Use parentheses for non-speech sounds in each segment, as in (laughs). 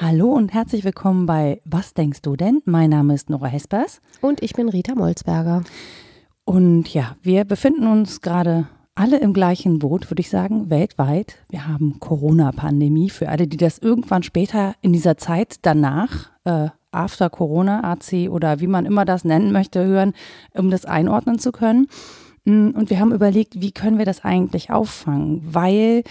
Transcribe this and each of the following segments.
Hallo und herzlich willkommen bei Was denkst du denn? Mein Name ist Nora Hespers. Und ich bin Rita Molzberger. Und ja, wir befinden uns gerade alle im gleichen Boot, würde ich sagen, weltweit. Wir haben Corona-Pandemie für alle, die das irgendwann später in dieser Zeit danach, äh, after Corona, AC oder wie man immer das nennen möchte, hören, um das einordnen zu können. Mm, und wir haben überlegt, wie können wir das eigentlich auffangen? Weil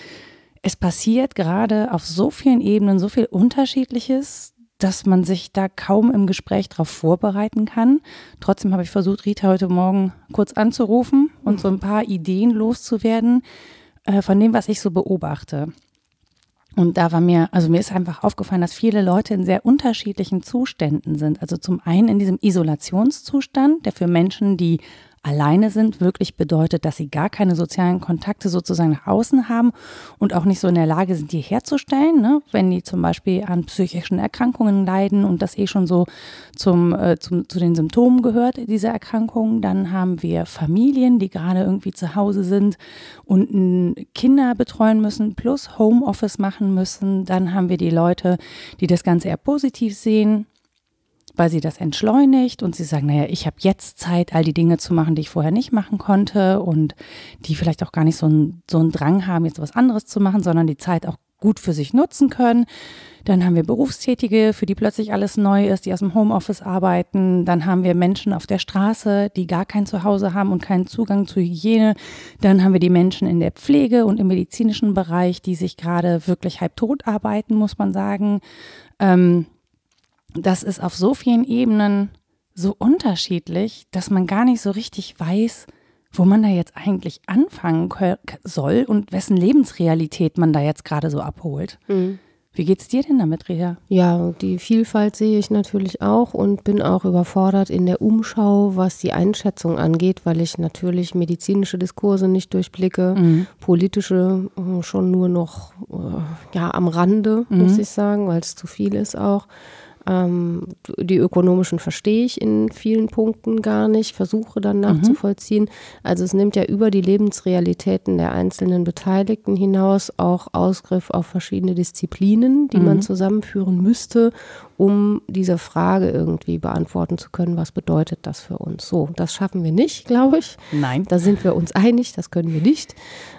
es passiert gerade auf so vielen Ebenen so viel Unterschiedliches, dass man sich da kaum im Gespräch darauf vorbereiten kann. Trotzdem habe ich versucht, Rita heute Morgen kurz anzurufen und so ein paar Ideen loszuwerden äh, von dem, was ich so beobachte. Und da war mir, also mir ist einfach aufgefallen, dass viele Leute in sehr unterschiedlichen Zuständen sind. Also zum einen in diesem Isolationszustand, der für Menschen, die alleine sind, wirklich bedeutet, dass sie gar keine sozialen Kontakte sozusagen nach außen haben und auch nicht so in der Lage sind, die herzustellen. Ne? Wenn die zum Beispiel an psychischen Erkrankungen leiden und das eh schon so zum, äh, zum, zu den Symptomen gehört, diese Erkrankungen, dann haben wir Familien, die gerade irgendwie zu Hause sind und Kinder betreuen müssen, plus Homeoffice machen müssen. Dann haben wir die Leute, die das Ganze eher positiv sehen weil sie das entschleunigt und sie sagen, naja, ich habe jetzt Zeit, all die Dinge zu machen, die ich vorher nicht machen konnte und die vielleicht auch gar nicht so, ein, so einen Drang haben, jetzt was anderes zu machen, sondern die Zeit auch gut für sich nutzen können. Dann haben wir Berufstätige, für die plötzlich alles neu ist, die aus dem Homeoffice arbeiten. Dann haben wir Menschen auf der Straße, die gar kein Zuhause haben und keinen Zugang zu Hygiene. Dann haben wir die Menschen in der Pflege und im medizinischen Bereich, die sich gerade wirklich halb tot arbeiten, muss man sagen. Ähm, das ist auf so vielen Ebenen so unterschiedlich, dass man gar nicht so richtig weiß, wo man da jetzt eigentlich anfangen soll und wessen Lebensrealität man da jetzt gerade so abholt. Mhm. Wie geht's dir denn damit, Rea? Ja, die Vielfalt sehe ich natürlich auch und bin auch überfordert in der Umschau, was die Einschätzung angeht, weil ich natürlich medizinische Diskurse nicht durchblicke, mhm. politische äh, schon nur noch äh, ja am Rande, mhm. muss ich sagen, weil es zu viel ist auch. Ähm, die ökonomischen verstehe ich in vielen Punkten gar nicht, versuche dann mhm. nachzuvollziehen. Mhm. Also es nimmt ja über die Lebensrealitäten der einzelnen Beteiligten hinaus auch Ausgriff auf verschiedene Disziplinen, die mhm. man zusammenführen müsste, um diese Frage irgendwie beantworten zu können, was bedeutet das für uns? So, das schaffen wir nicht, glaube ich. Nein. Da sind wir uns einig, das können wir nicht.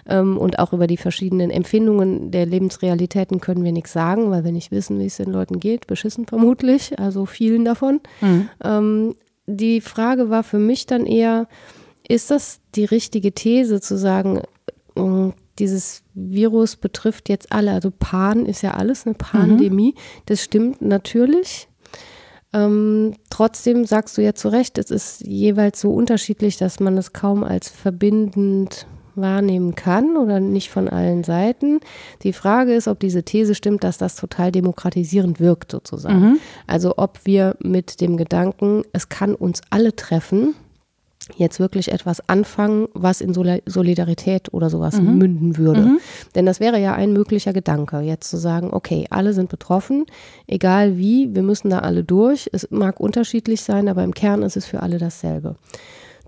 Ähm, und auch über die verschiedenen Empfindungen der Lebensrealitäten können wir nichts sagen, weil wir nicht wissen, wie es den Leuten geht. Beschissen vermutlich, also vielen davon. Mhm. Ähm, die Frage war für mich dann eher, ist das die richtige These zu sagen, äh, dieses Virus betrifft jetzt alle. Also Pan ist ja alles eine Pandemie. Mhm. Das stimmt natürlich. Ähm, trotzdem sagst du ja zu Recht, es ist jeweils so unterschiedlich, dass man es kaum als verbindend wahrnehmen kann oder nicht von allen Seiten. Die Frage ist, ob diese These stimmt, dass das total demokratisierend wirkt sozusagen. Mhm. Also ob wir mit dem Gedanken, es kann uns alle treffen, jetzt wirklich etwas anfangen, was in Solidarität oder sowas mhm. münden würde. Mhm. Denn das wäre ja ein möglicher Gedanke, jetzt zu sagen, okay, alle sind betroffen, egal wie, wir müssen da alle durch. Es mag unterschiedlich sein, aber im Kern ist es für alle dasselbe.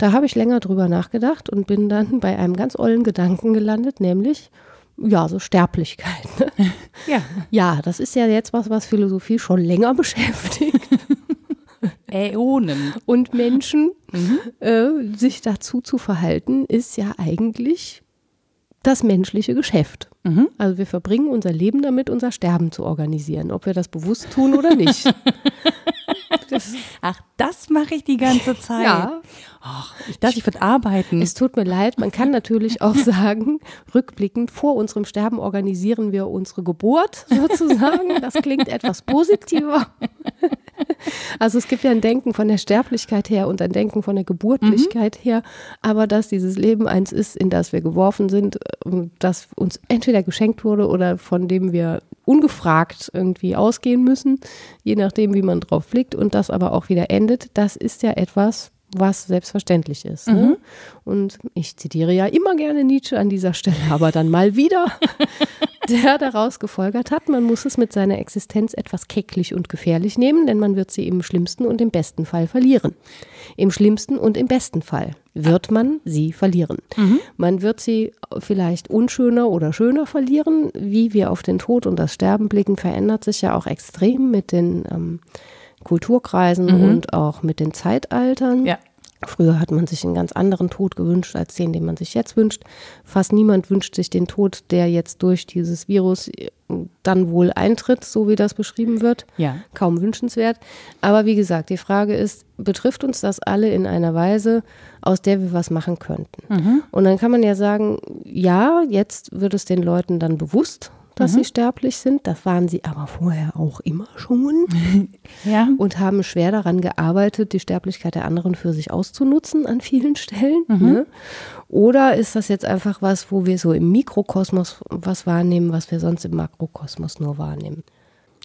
Da habe ich länger drüber nachgedacht und bin dann (laughs) bei einem ganz ollen Gedanken gelandet, nämlich, ja, so Sterblichkeit. Ne? (laughs) Ja. ja, das ist ja jetzt was, was Philosophie schon länger (laughs) beschäftigt. Äonen. Und Menschen, mhm. äh, sich dazu zu verhalten, ist ja eigentlich das menschliche Geschäft. Mhm. Also wir verbringen unser Leben damit, unser Sterben zu organisieren, ob wir das bewusst tun oder nicht. das Ach, das mache ich die ganze Zeit. Ja. Ach, ich dachte, ich würde arbeiten. Es tut mir leid, man kann natürlich auch (laughs) sagen, rückblickend, vor unserem Sterben organisieren wir unsere Geburt (laughs) sozusagen. Das klingt etwas positiver. (laughs) Also es gibt ja ein Denken von der Sterblichkeit her und ein Denken von der Geburtlichkeit mhm. her, aber dass dieses Leben eins ist, in das wir geworfen sind, ähm, das uns entweder geschenkt wurde oder von dem wir ungefragt irgendwie ausgehen müssen, je nachdem, wie man drauf blickt und das aber auch wieder endet, das ist ja etwas, was selbstverständlich ist. Ne? Mhm. Ne? Und ich zitiere ja immer gerne Nietzsche an dieser Stelle, aber dann mal wieder. (laughs) der daraus gefolgert hat, man muss es mit seiner Existenz etwas kecklich und gefährlich nehmen, denn man wird sie im schlimmsten und im besten Fall verlieren. Im schlimmsten und im besten Fall wird man sie verlieren. Mhm. Man wird sie vielleicht unschöner oder schöner verlieren. Wie wir auf den Tod und das Sterben blicken, verändert sich ja auch extrem mit den ähm, Kulturkreisen mhm. und auch mit den Zeitaltern. Ja. Früher hat man sich einen ganz anderen Tod gewünscht als den, den man sich jetzt wünscht. Fast niemand wünscht sich den Tod, der jetzt durch dieses Virus dann wohl eintritt, so wie das beschrieben wird. Ja. Kaum wünschenswert. Aber wie gesagt, die Frage ist, betrifft uns das alle in einer Weise, aus der wir was machen könnten? Mhm. Und dann kann man ja sagen, ja, jetzt wird es den Leuten dann bewusst, dass mhm. sie sterblich sind. Das waren sie aber vorher auch immer schon. (laughs) ja. Und haben schwer daran gearbeitet, die Sterblichkeit der anderen für sich auszunutzen an vielen Stellen. Mhm. Ne? Oder ist das jetzt einfach was, wo wir so im Mikrokosmos was wahrnehmen, was wir sonst im Makrokosmos nur wahrnehmen?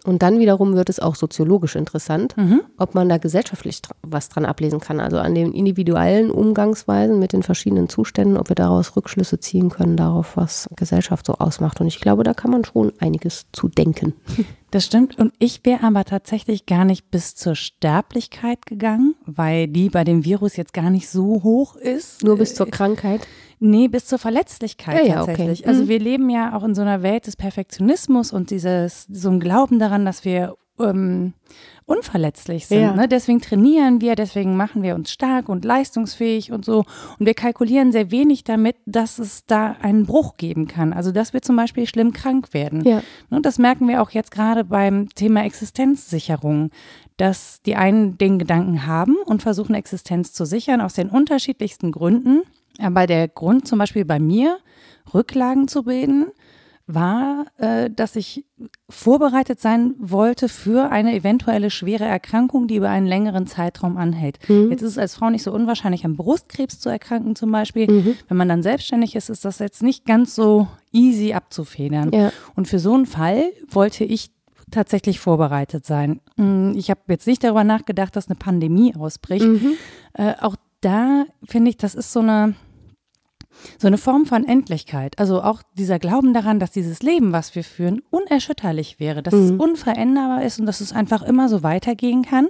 Und dann wiederum wird es auch soziologisch interessant, mhm. ob man da gesellschaftlich was dran ablesen kann. Also an den individuellen Umgangsweisen mit den verschiedenen Zuständen, ob wir daraus Rückschlüsse ziehen können darauf, was Gesellschaft so ausmacht. Und ich glaube, da kann man schon einiges zu denken. (laughs) Das stimmt. Und ich wäre aber tatsächlich gar nicht bis zur Sterblichkeit gegangen, weil die bei dem Virus jetzt gar nicht so hoch ist. Nur bis zur Krankheit? Nee, bis zur Verletzlichkeit ja, tatsächlich. okay. Also mhm. wir leben ja auch in so einer Welt des Perfektionismus und dieses, so ein Glauben daran, dass wir ähm, unverletzlich sind. Ja. Ne? Deswegen trainieren wir, deswegen machen wir uns stark und leistungsfähig und so. Und wir kalkulieren sehr wenig damit, dass es da einen Bruch geben kann. Also dass wir zum Beispiel schlimm krank werden. Ja. Und das merken wir auch jetzt gerade beim Thema Existenzsicherung, dass die einen den Gedanken haben und versuchen, Existenz zu sichern aus den unterschiedlichsten Gründen. Aber der Grund zum Beispiel bei mir, Rücklagen zu bilden, war, äh, dass ich vorbereitet sein wollte für eine eventuelle schwere Erkrankung, die über einen längeren Zeitraum anhält. Mhm. Jetzt ist es als Frau nicht so unwahrscheinlich, an Brustkrebs zu erkranken zum Beispiel. Mhm. Wenn man dann selbstständig ist, ist das jetzt nicht ganz so easy abzufedern. Ja. Und für so einen Fall wollte ich tatsächlich vorbereitet sein. Mm, ich habe jetzt nicht darüber nachgedacht, dass eine Pandemie ausbricht. Mhm. Äh, auch da finde ich, das ist so eine so eine Form von Endlichkeit. Also auch dieser Glauben daran, dass dieses Leben, was wir führen, unerschütterlich wäre, dass mhm. es unveränderbar ist und dass es einfach immer so weitergehen kann.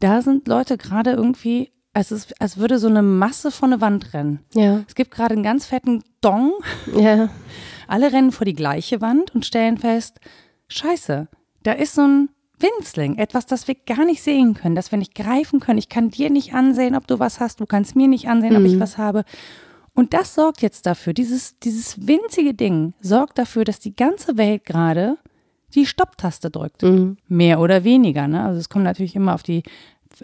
Da sind Leute gerade irgendwie, als, ist, als würde so eine Masse vor eine Wand rennen. Ja. Es gibt gerade einen ganz fetten Dong. Ja. Alle rennen vor die gleiche Wand und stellen fest, scheiße, da ist so ein Winzling, etwas, das wir gar nicht sehen können, das wir nicht greifen können. Ich kann dir nicht ansehen, ob du was hast, du kannst mir nicht ansehen, mhm. ob ich mhm. was habe. Und das sorgt jetzt dafür, dieses, dieses winzige Ding sorgt dafür, dass die ganze Welt gerade die Stopptaste drückt. Mhm. Mehr oder weniger. Ne? Also es kommt natürlich immer auf die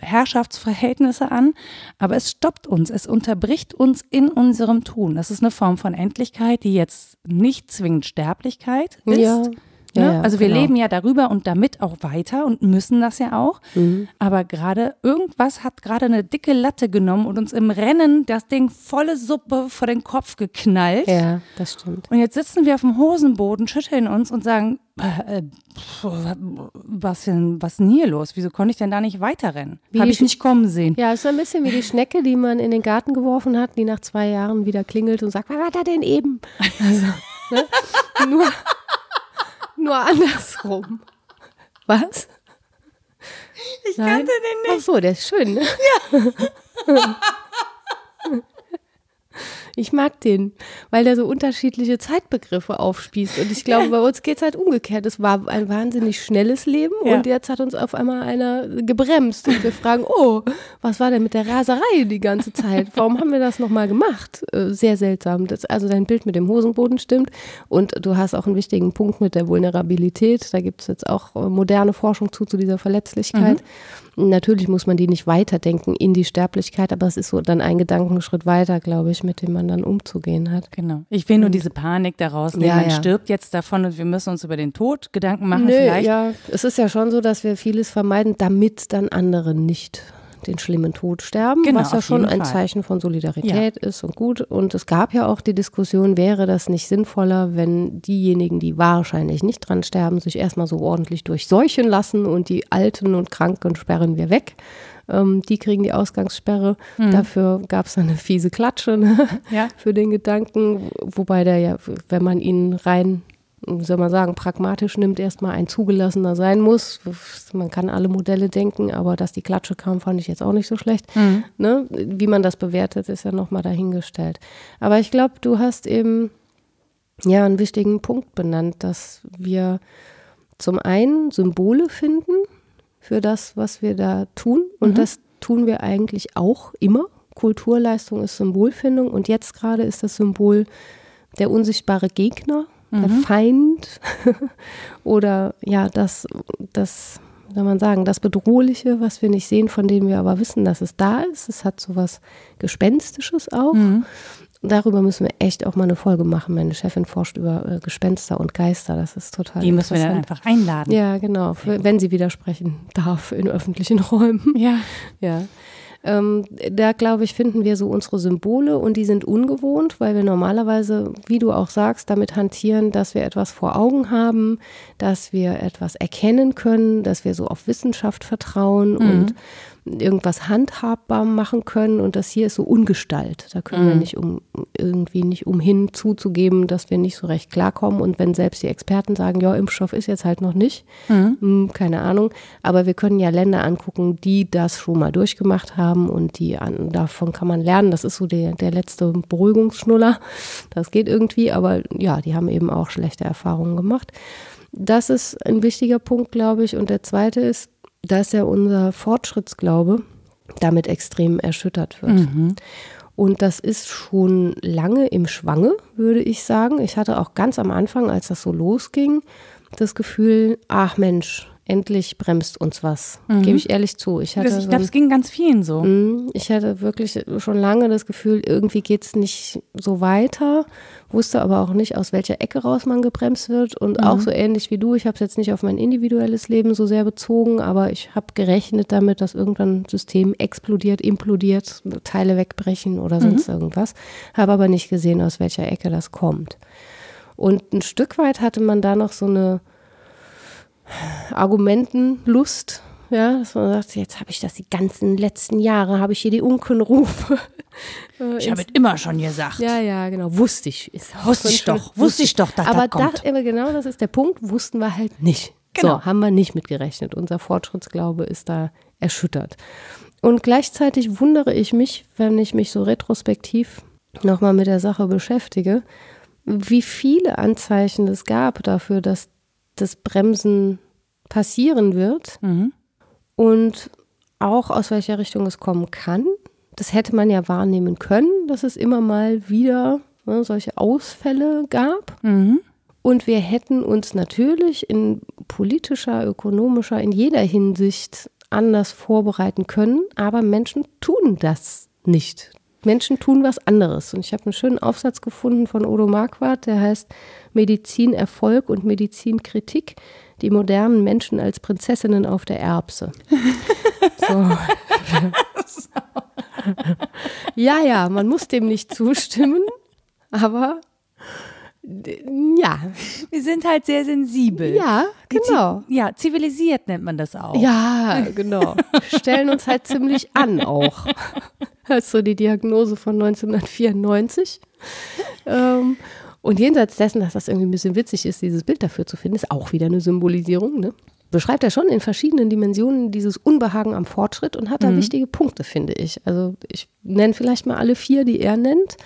Herrschaftsverhältnisse an, aber es stoppt uns, es unterbricht uns in unserem Tun. Das ist eine Form von Endlichkeit, die jetzt nicht zwingend Sterblichkeit ist. Ja. Ne? Ja, also wir genau. leben ja darüber und damit auch weiter und müssen das ja auch. Mhm. Aber gerade irgendwas hat gerade eine dicke Latte genommen und uns im Rennen das Ding volle Suppe vor den Kopf geknallt. Ja, das stimmt. Und jetzt sitzen wir auf dem Hosenboden, schütteln uns und sagen, äh, was denn, was denn hier los? Wieso konnte ich denn da nicht weiterrennen? Habe ich nicht kommen sehen. Ja, ist so ein bisschen wie die Schnecke, die man in den Garten geworfen hat, die nach zwei Jahren wieder klingelt und sagt, was war da denn eben? (laughs) Also, ne? Nur nur andersrum. Was? Ich Nein? kannte den nicht. Ach so, der ist schön, ne? Ja. (laughs) Ich mag den, weil der so unterschiedliche Zeitbegriffe aufspießt. Und ich glaube, bei uns geht es halt umgekehrt. Es war ein wahnsinnig schnelles Leben ja. und jetzt hat uns auf einmal einer gebremst. Und wir fragen, oh, was war denn mit der Raserei die ganze Zeit? Warum haben wir das nochmal gemacht? Äh, sehr seltsam. Das, also dein Bild mit dem Hosenboden stimmt. Und du hast auch einen wichtigen Punkt mit der Vulnerabilität. Da gibt es jetzt auch äh, moderne Forschung zu, zu dieser Verletzlichkeit. Mhm. Natürlich muss man die nicht weiterdenken in die Sterblichkeit, aber es ist so dann ein Gedankenschritt weiter, glaube ich, mit dem man dann umzugehen hat. Genau. Ich will nur diese Panik daraus nehmen. Ja, man ja. stirbt jetzt davon und wir müssen uns über den Tod Gedanken machen. Nö, vielleicht. Ja, es ist ja schon so, dass wir vieles vermeiden, damit dann andere nicht den schlimmen Tod sterben, genau, was ja schon ein Fall. Zeichen von Solidarität ja. ist und gut. Und es gab ja auch die Diskussion, wäre das nicht sinnvoller, wenn diejenigen, die wahrscheinlich nicht dran sterben, sich erstmal so ordentlich durchseuchen lassen und die Alten und Kranken sperren wir weg. Ähm, die kriegen die Ausgangssperre. Mhm. Dafür gab es eine fiese Klatsche ne? ja. (laughs) für den Gedanken, wobei der ja, wenn man ihn rein wie soll man sagen, pragmatisch nimmt, erstmal ein zugelassener sein muss. Man kann alle Modelle denken, aber dass die Klatsche kam, fand ich jetzt auch nicht so schlecht. Mhm. Ne? Wie man das bewertet, ist ja nochmal dahingestellt. Aber ich glaube, du hast eben ja einen wichtigen Punkt benannt, dass wir zum einen Symbole finden für das, was wir da tun. Und mhm. das tun wir eigentlich auch immer. Kulturleistung ist Symbolfindung und jetzt gerade ist das Symbol der unsichtbare Gegner, mhm. der Feind (laughs) oder ja, das, das, soll man sagen, das Bedrohliche, was wir nicht sehen, von dem wir aber wissen, dass es da ist. Es hat so was Gespenstisches auch. Mhm. Darüber müssen wir echt auch mal eine Folge machen. Meine Chefin forscht über äh, Gespenster und Geister. Das ist total Die müssen wir dann einfach einladen. Ja, genau. Für, wenn sie widersprechen darf in öffentlichen (laughs) Räumen. Ja. Ja. Ähm, da glaube ich, finden wir so unsere Symbole und die sind ungewohnt, weil wir normalerweise, wie du auch sagst, damit hantieren, dass wir etwas vor Augen haben, dass wir etwas erkennen können, dass wir so auf Wissenschaft vertrauen mhm. und irgendwas handhabbar machen können und das hier ist so Ungestalt. Da können mhm. wir nicht um irgendwie nicht umhin zuzugeben, dass wir nicht so recht klarkommen und wenn selbst die Experten sagen, ja, Impfstoff ist jetzt halt noch nicht, mhm. hm, keine Ahnung, aber wir können ja Länder angucken, die das schon mal durchgemacht haben und die an, davon kann man lernen. Das ist so der, der letzte Beruhigungsschnuller. Das geht irgendwie, aber ja, die haben eben auch schlechte Erfahrungen gemacht. Das ist ein wichtiger Punkt, glaube ich. Und der zweite ist, dass ja unser Fortschrittsglaube damit extrem erschüttert wird. Mhm. Und das ist schon lange im Schwange, würde ich sagen. Ich hatte auch ganz am Anfang, als das so losging, das Gefühl, ach Mensch, endlich bremst uns was. Mhm. Gebe ich ehrlich zu. Ich, hatte ich glaube, es ging ganz vielen so. Mhm. Ich hatte wirklich schon lange das Gefühl, irgendwie geht es nicht so weiter, wusste aber auch nicht, aus welcher Ecke raus man gebremst wird. Und mhm. auch so ähnlich wie du, ich habe es jetzt nicht auf mein individuelles Leben so sehr bezogen, aber ich habe gerechnet damit, dass irgendwann ein System explodiert, implodiert, Teile wegbrechen oder sonst mhm. irgendwas. Habe aber nicht gesehen, aus welcher Ecke das kommt. Und ein Stück weit hatte man da noch so eine Argumentenlust, ja, dass man sagt, jetzt habe ich das die ganzen letzten Jahre, habe ich hier die Unkenrufe. (laughs) ich habe es immer schon gesagt. Ja, ja, genau, wusste ich. Wusste ich doch, wusste ich doch, dass aber das kommt. Aber genau, das ist der Punkt, wussten wir halt nicht. Genau. So, haben wir nicht mitgerechnet. Unser Fortschrittsglaube ist da erschüttert. Und gleichzeitig wundere ich mich, wenn ich mich so retrospektiv nochmal mit der Sache beschäftige, wie viele Anzeichen es gab dafür, dass das Bremsen passieren wird mhm. und auch aus welcher Richtung es kommen kann. Das hätte man ja wahrnehmen können, dass es immer mal wieder ne, solche Ausfälle gab. Mhm. Und wir hätten uns natürlich in politischer, ökonomischer, in jeder Hinsicht anders vorbereiten können, aber Menschen tun das nicht. Menschen tun was anderes. Und ich habe einen schönen Aufsatz gefunden von Odo Marquardt, der heißt Medizinerfolg und Medizinkritik. Die modernen Menschen als Prinzessinnen auf der Erbse. So. (laughs) ja, ja, man muss dem nicht zustimmen, aber ja. Wir sind halt sehr sensibel. Ja, genau. Ja, zivilisiert nennt man das auch. Ja, genau. Stellen uns halt ziemlich an auch. Das ist so die Diagnose von 1994. Ähm, und jenseits dessen, dass das irgendwie ein bisschen witzig ist, dieses Bild dafür zu finden, ist auch wieder eine Symbolisierung. Ne? Beschreibt er schon in verschiedenen Dimensionen dieses Unbehagen am Fortschritt und hat da mhm. wichtige Punkte, finde ich. Also ich nenne vielleicht mal alle vier, die er nennt.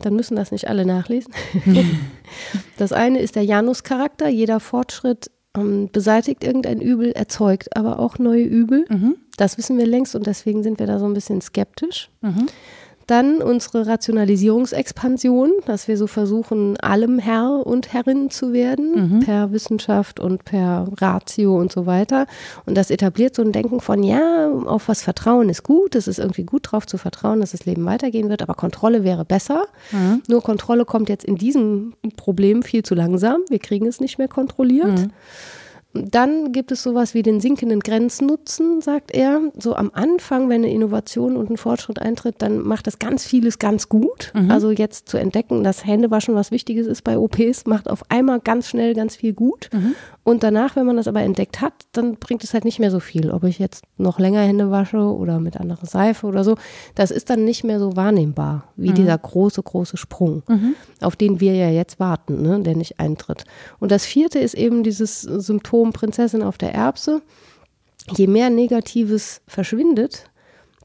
Dann müssen das nicht alle nachlesen. (laughs) das eine ist der Janus-Charakter. Jeder Fortschritt ähm, beseitigt irgendein Übel, erzeugt aber auch neue Übel. Mhm. Das wissen wir längst und deswegen sind wir da so ein bisschen skeptisch. Mhm. Dann unsere Rationalisierungsexpansion, dass wir so versuchen, allem Herr und Herrin zu werden, mhm. per Wissenschaft und per Ratio und so weiter. Und das etabliert so ein Denken von, ja, auf was Vertrauen ist gut, es ist irgendwie gut drauf zu vertrauen, dass das Leben weitergehen wird, aber Kontrolle wäre besser. Mhm. Nur Kontrolle kommt jetzt in diesem Problem viel zu langsam. Wir kriegen es nicht mehr kontrolliert. Mhm. Dann gibt es sowas wie den sinkenden Grenznutzen, sagt er. So am Anfang, wenn eine Innovation und ein Fortschritt eintritt, dann macht das ganz vieles ganz gut. Mhm. Also jetzt zu entdecken, dass Händewaschen was Wichtiges ist bei OPs, macht auf einmal ganz schnell ganz viel gut. Mhm. Und danach, wenn man das aber entdeckt hat, dann bringt es halt nicht mehr so viel. Ob ich jetzt noch länger Hände wasche oder mit anderer Seife oder so, das ist dann nicht mehr so wahrnehmbar wie mhm. dieser große, große Sprung, mhm. auf den wir ja jetzt warten, ne, der nicht eintritt. Und das vierte ist eben dieses Symptom Prinzessin auf der Erbse. Je mehr Negatives verschwindet,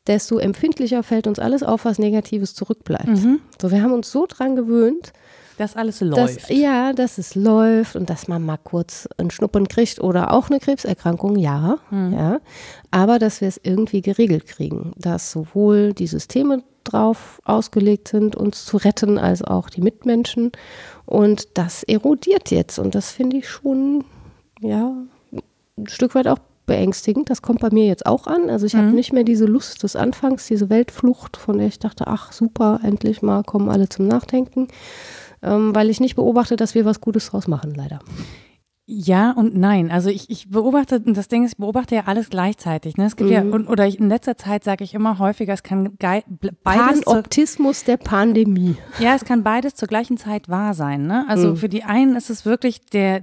desto empfindlicher fällt uns alles auf, was Negatives zurückbleibt. Mhm. So, wir haben uns so dran gewöhnt, dass alles läuft. Dass, ja, dass es läuft und dass man mal kurz einen Schnuppen kriegt oder auch eine Krebserkrankung, ja, mhm. ja. Aber dass wir es irgendwie geregelt kriegen, dass sowohl die Systeme drauf ausgelegt sind, uns zu retten, als auch die Mitmenschen. Und das erodiert jetzt. Und das finde ich schon, ja, ein Stück weit auch beängstigend. Das kommt bei mir jetzt auch an. Also ich mhm. habe nicht mehr diese Lust des Anfangs, diese Weltflucht, von der ich dachte, ach super, endlich mal kommen alle zum Nachdenken ähm, weil ich nicht beobachte, dass wir was Gutes draus machen, leider. Ja und nein. Also ich, ich beobachte, das Ding ist, ich beobachte ja alles gleichzeitig. Ne? Es gibt mhm. ja, oder ich, in letzter Zeit sage ich immer häufiger, es kann beides. Panoptismus der Pandemie. Ja, es kann beides zur gleichen Zeit wahr sein. Ne? Also mhm. für die einen ist es wirklich der,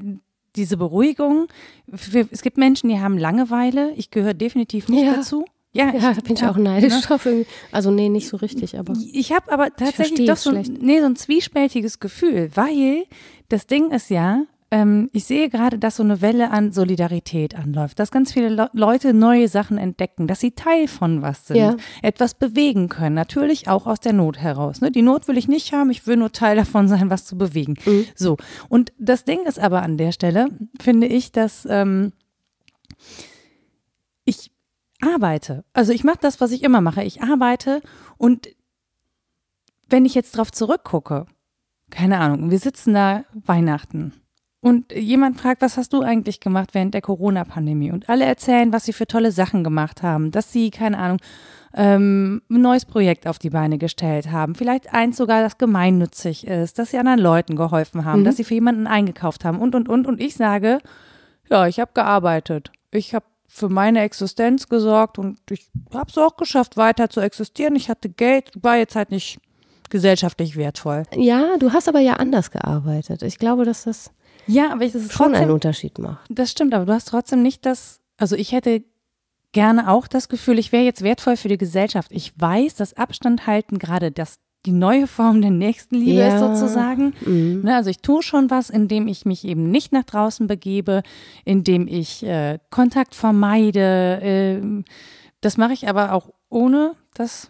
diese Beruhigung. Für, es gibt Menschen, die haben Langeweile. Ich gehöre definitiv nicht ja. dazu. Ja, ja, (laughs) da bin ich auch neidisch ne? drauf. Also nee, nicht so richtig, aber. Ich habe aber tatsächlich doch so, nee, so ein zwiespältiges Gefühl, weil das Ding ist ja, ähm, ich sehe gerade, dass so eine Welle an Solidarität anläuft, dass ganz viele Le Leute neue Sachen entdecken, dass sie Teil von was sind, ja. etwas bewegen können, natürlich auch aus der Not heraus. Ne? Die Not will ich nicht haben, ich will nur Teil davon sein, was zu bewegen. Mhm. So, und das Ding ist aber an der Stelle, finde ich, dass ähm, ich arbeite. Also ich mache das, was ich immer mache. Ich arbeite und wenn ich jetzt drauf zurückgucke, keine Ahnung, wir sitzen da Weihnachten und jemand fragt, was hast du eigentlich gemacht während der Corona-Pandemie? Und alle erzählen, was sie für tolle Sachen gemacht haben, dass sie, keine Ahnung, ähm, ein neues Projekt auf die Beine gestellt haben, vielleicht eins sogar, das gemeinnützig ist, dass sie anderen Leuten geholfen haben, mhm. dass sie für jemanden eingekauft haben und, und, und. Und ich sage, ja, ich habe gearbeitet. Ich habe für meine Existenz gesorgt und ich habe es auch geschafft, weiter zu existieren. Ich hatte Geld, war jetzt halt nicht gesellschaftlich wertvoll. Ja, du hast aber ja anders gearbeitet. Ich glaube, dass das ja, aber ich, das schon trotzdem, einen Unterschied macht. Das stimmt, aber du hast trotzdem nicht das, also ich hätte gerne auch das Gefühl, ich wäre jetzt wertvoll für die Gesellschaft. Ich weiß, dass Abstand halten gerade das die neue Form der Nächstenliebe ja. ist sozusagen. Mhm. Ne, also ich tue schon was, indem ich mich eben nicht nach draußen begebe, indem ich äh, Kontakt vermeide. Äh, das mache ich aber auch ohne das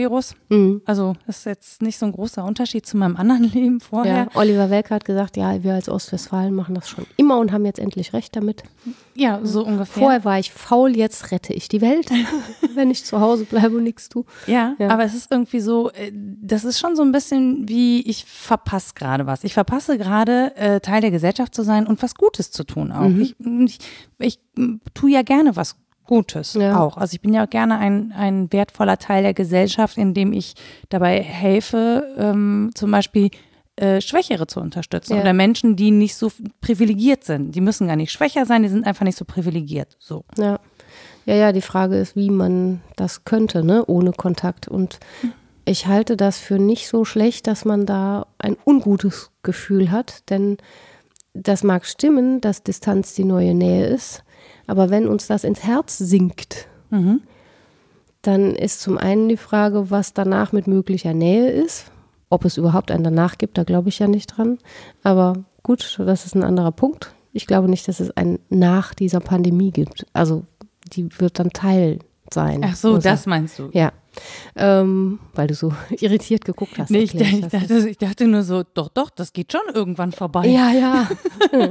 Virus. Mhm. Also ist jetzt nicht so ein großer Unterschied zu meinem anderen (laughs) Leben vorher. Ja, Oliver Welker hat gesagt, ja, wir als Ostwestfalen machen das schon immer und haben jetzt endlich recht damit. Ja, so ungefähr. Vorher war ich faul, jetzt rette ich die Welt, (laughs) wenn ich zu Hause bleibe und nichts tue. Ja, ja, aber es ist irgendwie so, äh, das ist schon so ein bisschen wie, ich verpasse gerade was. Ich verpasse gerade, äh, Teil der Gesellschaft zu sein und was Gutes zu tun auch. Mhm. Ich, ich, ich tue ja gerne was Gutes ja. auch. Also ich bin ja gerne ein, ein wertvoller Teil der Gesellschaft, indem ich dabei helfe, ähm, zum Beispiel äh, Schwächere zu unterstützen ja. oder Menschen, die nicht so privilegiert sind. Die müssen gar nicht schwächer sein, die sind einfach nicht so privilegiert. So. Ja. Ja, ja, die Frage ist, wie man das könnte, ne, ohne Kontakt. Und ich halte das für nicht so schlecht, dass man da ein ungutes Gefühl hat, denn das mag stimmen, dass Distanz die neue Nähe ist. Aber wenn uns das ins Herz sinkt, mhm. dann ist zum einen die Frage, was danach mit möglicher Nähe ist. Ob es überhaupt ein danach gibt, da glaube ich ja nicht dran. Aber gut, das ist ein anderer Punkt. Ich glaube nicht, dass es ein nach dieser Pandemie gibt. Also die wird dann Teil sein. Ach so, das meinst du. Ja. Ähm, weil du so (laughs) irritiert geguckt hast. Nee, ich, ich, dachte, ich, dachte, nur so, doch, doch, das geht schon irgendwann vorbei. Ja, ja. (laughs)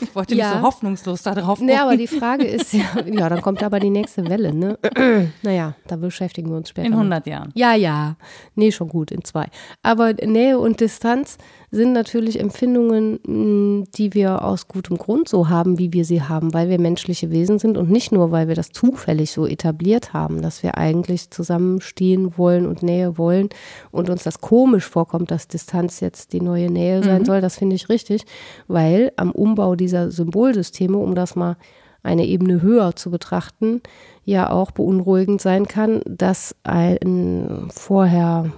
ich wollte ja. nicht so hoffnungslos da drauf gucken. Nee, aber die Frage ist ja, ja, dann kommt aber die nächste Welle, ne? (clears throat) naja, da beschäftigen wir uns später. In 100 Jahren. Ja, ja. Nee, schon gut, in zwei. Aber Nähe und Distanz sind natürlich Empfindungen, mm, die wir aus gutem Grund so haben, wie wir sie haben, weil wir menschliche Wesen sind und nicht nur, weil wir das zufällig so etabliert haben, dass wir eigentlich zusammenstehen wollen und Nähe wollen und uns das komisch vorkommt, dass Distanz jetzt die neue Nähe sein mhm. soll. Das finde ich richtig, weil am Umbau dieser Symbolsysteme, um das mal eine Ebene höher zu betrachten, ja auch beunruhigend sein kann, dass ein vorher,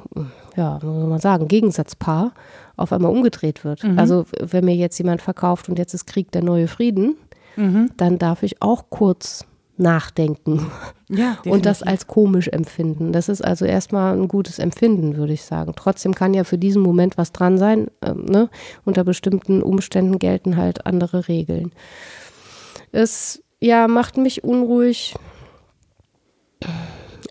ja, muss man sagen, Gegensatzpaar auf einmal umgedreht wird. Mhm. Also wenn mir jetzt jemand verkauft und jetzt ist Krieg der neue Frieden, mhm. dann darf ich auch kurz nachdenken ja, (laughs) und das als komisch empfinden. Das ist also erstmal ein gutes Empfinden, würde ich sagen. Trotzdem kann ja für diesen Moment was dran sein. Ähm, ne? Unter bestimmten Umständen gelten halt andere Regeln. Es ja, macht mich unruhig,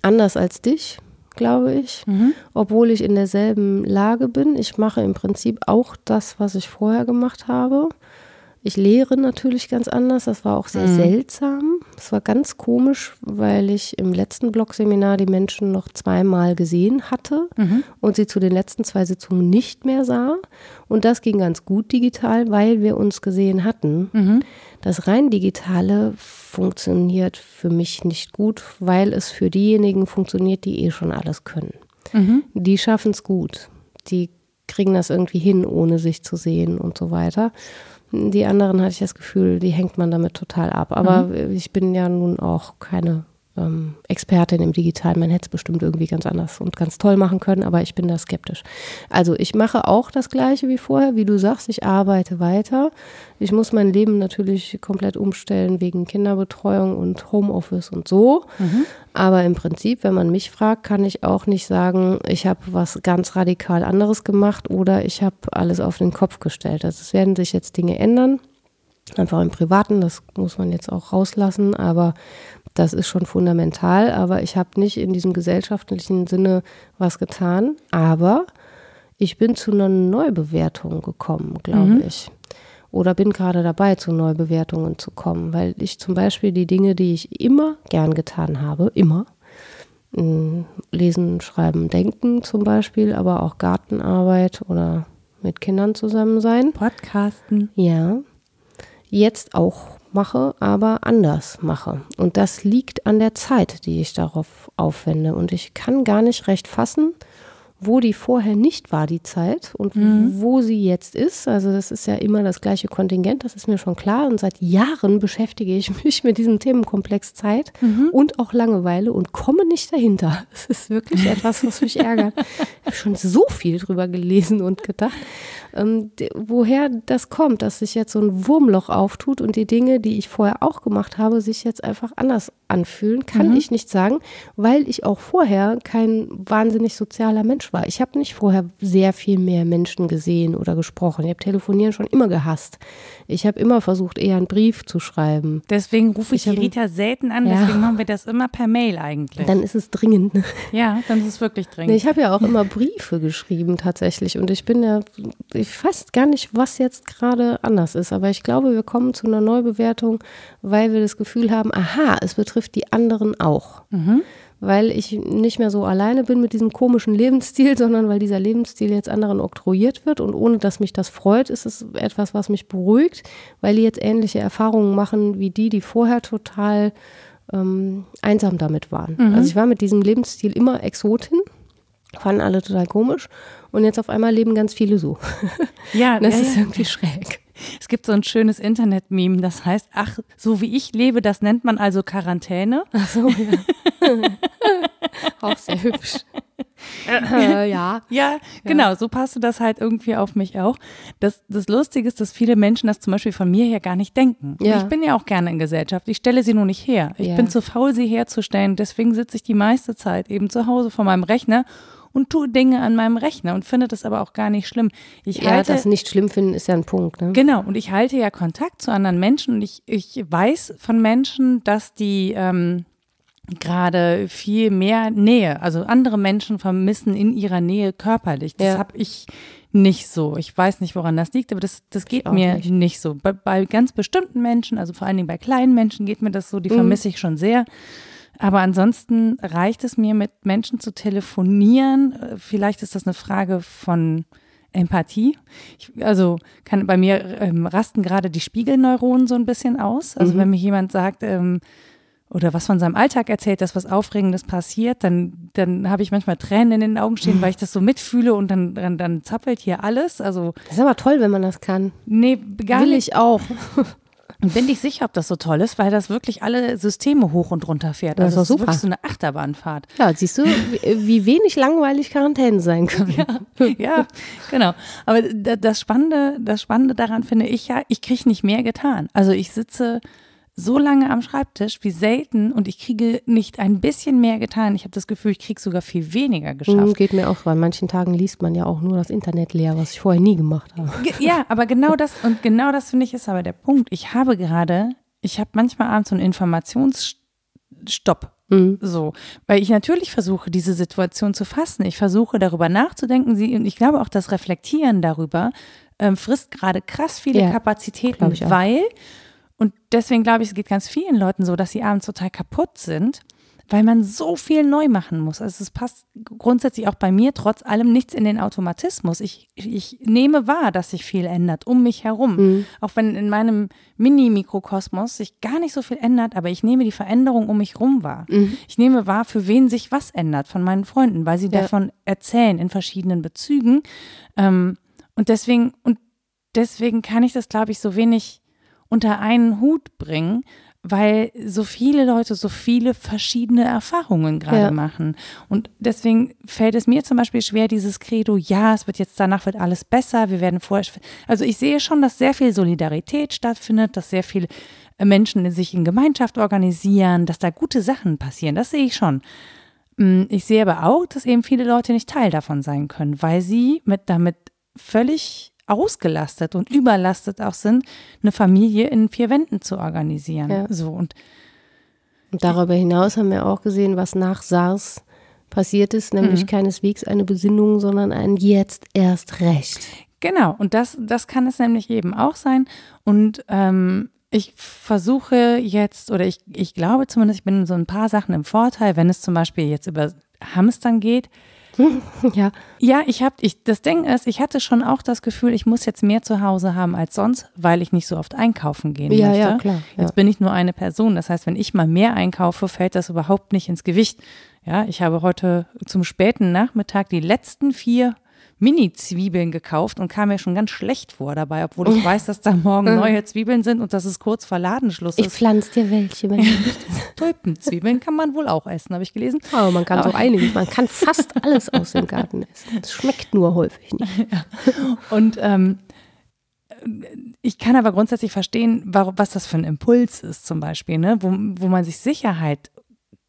anders als dich, glaube ich, mhm. obwohl ich in derselben Lage bin. Ich mache im Prinzip auch das, was ich vorher gemacht habe. Ich lehre natürlich ganz anders. Das war auch sehr mhm. seltsam. Es war ganz komisch, weil ich im letzten Blogseminar die Menschen noch zweimal gesehen hatte mhm. und sie zu den letzten zwei Sitzungen nicht mehr sah. Und das ging ganz gut digital, weil wir uns gesehen hatten. Mhm. Das rein digitale funktioniert für mich nicht gut, weil es für diejenigen funktioniert, die eh schon alles können. Mhm. Die schaffen es gut. Die kriegen das irgendwie hin, ohne sich zu sehen und so weiter. Die anderen hatte ich das Gefühl, die hängt man damit total ab. Aber mhm. ich bin ja nun auch keine ähm, Expertin im Digitalen. Man hätte es bestimmt irgendwie ganz anders und ganz toll machen können, aber ich bin da skeptisch. Also ich mache auch das Gleiche wie vorher, wie du sagst, ich arbeite weiter. Ich muss mein Leben natürlich komplett umstellen wegen Kinderbetreuung und Homeoffice und so. Mhm. Aber im Prinzip, wenn man mich fragt, kann ich auch nicht sagen, ich habe was ganz radikal anderes gemacht oder ich habe alles auf den Kopf gestellt. Also es werden sich jetzt Dinge ändern einfach im Privaten, das muss man jetzt auch rauslassen, aber das ist schon fundamental, aber ich habe nicht in diesem gesellschaftlichen Sinne was getan. Aber ich bin zu einer Neubewertung gekommen, glaube mhm. ich. Oder bin gerade dabei, zu Neubewertungen zu kommen, weil ich zum Beispiel die Dinge, die ich immer gern getan habe, immer, hm, Lesen, Schreiben, Denken zum Beispiel, aber auch Gartenarbeit oder mit Kindern zusammen sein. Podcasten. Ja. Jetzt auch mache, aber anders mache. Und das liegt an der Zeit, die ich darauf aufwende. Und ich kann gar nicht recht fassen, wo die vorher nicht war, die Zeit, und mhm. wo sie jetzt ist. Also das ist ja immer das gleiche Kontingent, das ist mir schon klar. Und seit Jahren beschäftige ich (laughs) mich mit diesem Themenkomplex Zeit mhm. und auch Langeweile und komme nicht dahinter. (laughs) Das ist wirklich etwas, was mich ärgert. Ich habe schon so viel drüber gelesen und gedacht ähm, woher das kommt, dass sich jetzt so ein Wurmloch auftut und die Dinge, die ich vorher auch gemacht habe, sich jetzt einfach anders anfühlen, kann mhm. ich nicht sagen, weil ich auch vorher kein wahnsinnig sozialer Mensch war. Ich habe nicht vorher sehr viel mehr Menschen gesehen oder gesprochen. Ich habe Telefonieren schon immer gehasst. Ich habe immer versucht, eher einen Brief zu schreiben. Deswegen rufe ich, ich die Rita selten an, ja. deswegen machen wir das immer per Mail eigentlich. Dann ist es dringend. (laughs) Ja, dann ist es wirklich dringend. Ich habe ja auch immer Briefe geschrieben tatsächlich und ich bin ja, ich weiß gar nicht, was jetzt gerade anders ist, aber ich glaube, wir kommen zu einer Neubewertung, weil wir das Gefühl haben, aha, es betrifft die anderen auch. Mhm weil ich nicht mehr so alleine bin mit diesem komischen Lebensstil, (laughs) sondern weil dieser Lebensstil jetzt anderen oktroyiert wird. Und ohne dass mich das freut, ist es etwas, was mich beruhigt, weil die jetzt ähnliche Erfahrungen machen wie die, die vorher total ähm, einsam damit waren. Mhm. Also ich war mit diesem Lebensstil immer Exotin, fanden alle total komisch. Und jetzt auf einmal leben ganz viele so. (laughs) Ja, das ja, ist ja. irgendwie schräg. Es gibt so ein schönes Internet-Meme, das heißt, ach, so wie ich lebe, das nennt man also Quarantäne. Ach so, ja. Auch sehr hübsch. (laughs) Äh, ja. ja. genau, so passte das halt irgendwie auf mich auch. Das, das Lustige ist, dass viele Menschen das zum Beispiel von mir her gar nicht denken. Ja. Ich bin ja auch gerne in Gesellschaft, ich stelle sie nur nicht her. Ich ja. bin zu faul, sie herzustellen. Deswegen sitze ich die meiste Zeit eben zu Hause vor meinem Rechner und tue Dinge an meinem Rechner und finde das aber auch gar nicht schlimm. Ich ja, halte, das nicht schlimm finden ist ja ein Punkt. Ne? Genau, und ich halte ja Kontakt zu anderen Menschen und ich, ich weiß von Menschen, dass die ähm, gerade viel mehr Nähe, also andere Menschen vermissen in ihrer Nähe körperlich. Das ja. habe ich nicht so. Ich weiß nicht, woran das liegt, aber das, das geht mir nicht. nicht, so. Bei, bei, ganz bestimmten Menschen, also vor allen Dingen bei kleinen Menschen geht mir das so, die mhm. vermisse ich schon sehr. Aber ansonsten reicht es mir, mit Menschen zu telefonieren. Vielleicht ist das eine Frage von Empathie. Ich, also kann bei mir ähm, rasten gerade die Spiegelneuronen so ein bisschen aus. Also mhm. wenn mir jemand sagt, ähm, oder was von seinem Alltag erzählt, dass was Aufregendes passiert, dann, dann habe ich manchmal Tränen in den Augen stehen, weil ich das so mitfühle und dann, dann, dann zappelt hier alles. Also das ist aber toll, wenn man das kann. Nee, gar Will nicht. ich auch. Und bin ich sicher, ob das so toll ist, weil das wirklich alle Systeme hoch und runter fährt. Das ist Also es ist super. wirklich so eine Achterbahnfahrt. Ja, siehst du, wie, wenig langweilig Quarantäne sein kann. ja, genau. Aber da- das Spannende, das Spannende daran finde ich ja, ich kriege nicht mehr getan. Also ich sitze so lange am Schreibtisch wie selten und ich kriege nicht ein bisschen mehr getan. Ich habe das Gefühl, ich kriege sogar viel weniger Mhm, geschafft. Geht mir auch so. An manchen Tagen liest man ja auch nur das Internet leer, was ich vorher nie gemacht habe. Ja, aber genau das und genau das finde ich ist aber der Punkt. Ich habe gerade, ich habe manchmal abends so einen Informationsstopp. Mhm. So, weil ich natürlich versuche, diese Situation zu fassen. Ich versuche, darüber nachzudenken. Sie, und ich glaube auch, das Reflektieren darüber ähm, frisst gerade krass viele Ja, Kapazitäten, ich auch. Und deswegen glaube ich, es geht ganz vielen Leuten so, dass sie abends total kaputt sind, weil man so viel neu machen muss. Also es passt grundsätzlich auch bei mir trotz allem nichts in den Automatismus. Ich, ich nehme wahr, dass sich viel ändert um mich herum. Auch wenn in meinem Mini-Mikrokosmos sich gar nicht so viel ändert, aber ich nehme die Veränderung um mich herum wahr. Ich nehme wahr, für wen sich was ändert von meinen Freunden, weil sie Ja. davon erzählen in verschiedenen Bezügen. Ähm, und deswegen, und deswegen kann ich das, glaube ich, so wenig unter einen Hut bringen, weil so viele Leute so viele verschiedene Erfahrungen gerade Ja. machen. Und deswegen fällt es mir zum Beispiel schwer, dieses Credo, ja, es wird jetzt danach wird alles besser, wir werden vorher. Also ich sehe schon, dass sehr viel Solidarität stattfindet, dass sehr viele Menschen sich in Gemeinschaft organisieren, dass da gute Sachen passieren. Das sehe ich schon. Mm, Ich sehe aber auch, dass eben viele Leute nicht Teil davon sein können, weil sie mit damit völlig ausgelastet und überlastet auch sind, eine Familie in vier Wänden zu organisieren. Ja. So und Und darüber hinaus haben wir auch gesehen, was nach SARS passiert ist, nämlich Mhm. keineswegs eine Besinnung, sondern ein Jetzt erst recht. Genau, und das, das kann es nämlich eben auch sein. Und ähm, ich versuche jetzt, oder ich, ich glaube zumindest, ich bin in so ein paar Sachen im Vorteil, wenn es zum Beispiel jetzt über Hamstern geht. Ja, Ja, ich habe, ich, das Ding ist, ich hatte schon auch das Gefühl, ich muss jetzt mehr zu Hause haben als sonst, weil ich nicht so oft einkaufen gehen Ja, möchte. ja, klar, ja. Jetzt bin ich nur eine Person. Das heißt, wenn ich mal mehr einkaufe, fällt das überhaupt nicht ins Gewicht. Ja, ich habe heute zum späten Nachmittag die letzten vier Mini-Zwiebeln gekauft und kam mir schon ganz schlecht vor dabei, obwohl ich weiß, dass da morgen neue Zwiebeln sind und dass es kurz vor Ladenschluss ich ist. pflanze dir welche. Wenn du. (laughs) Tulpenzwiebeln kann man wohl auch essen, habe ich gelesen. Aber man kann so einiges, (laughs) man kann fast alles aus dem Garten essen. Es schmeckt nur häufig nicht. (laughs) Und ähm, ich kann aber grundsätzlich verstehen, was das für ein Impuls ist, zum Beispiel, ne? wo, wo man sich Sicherheit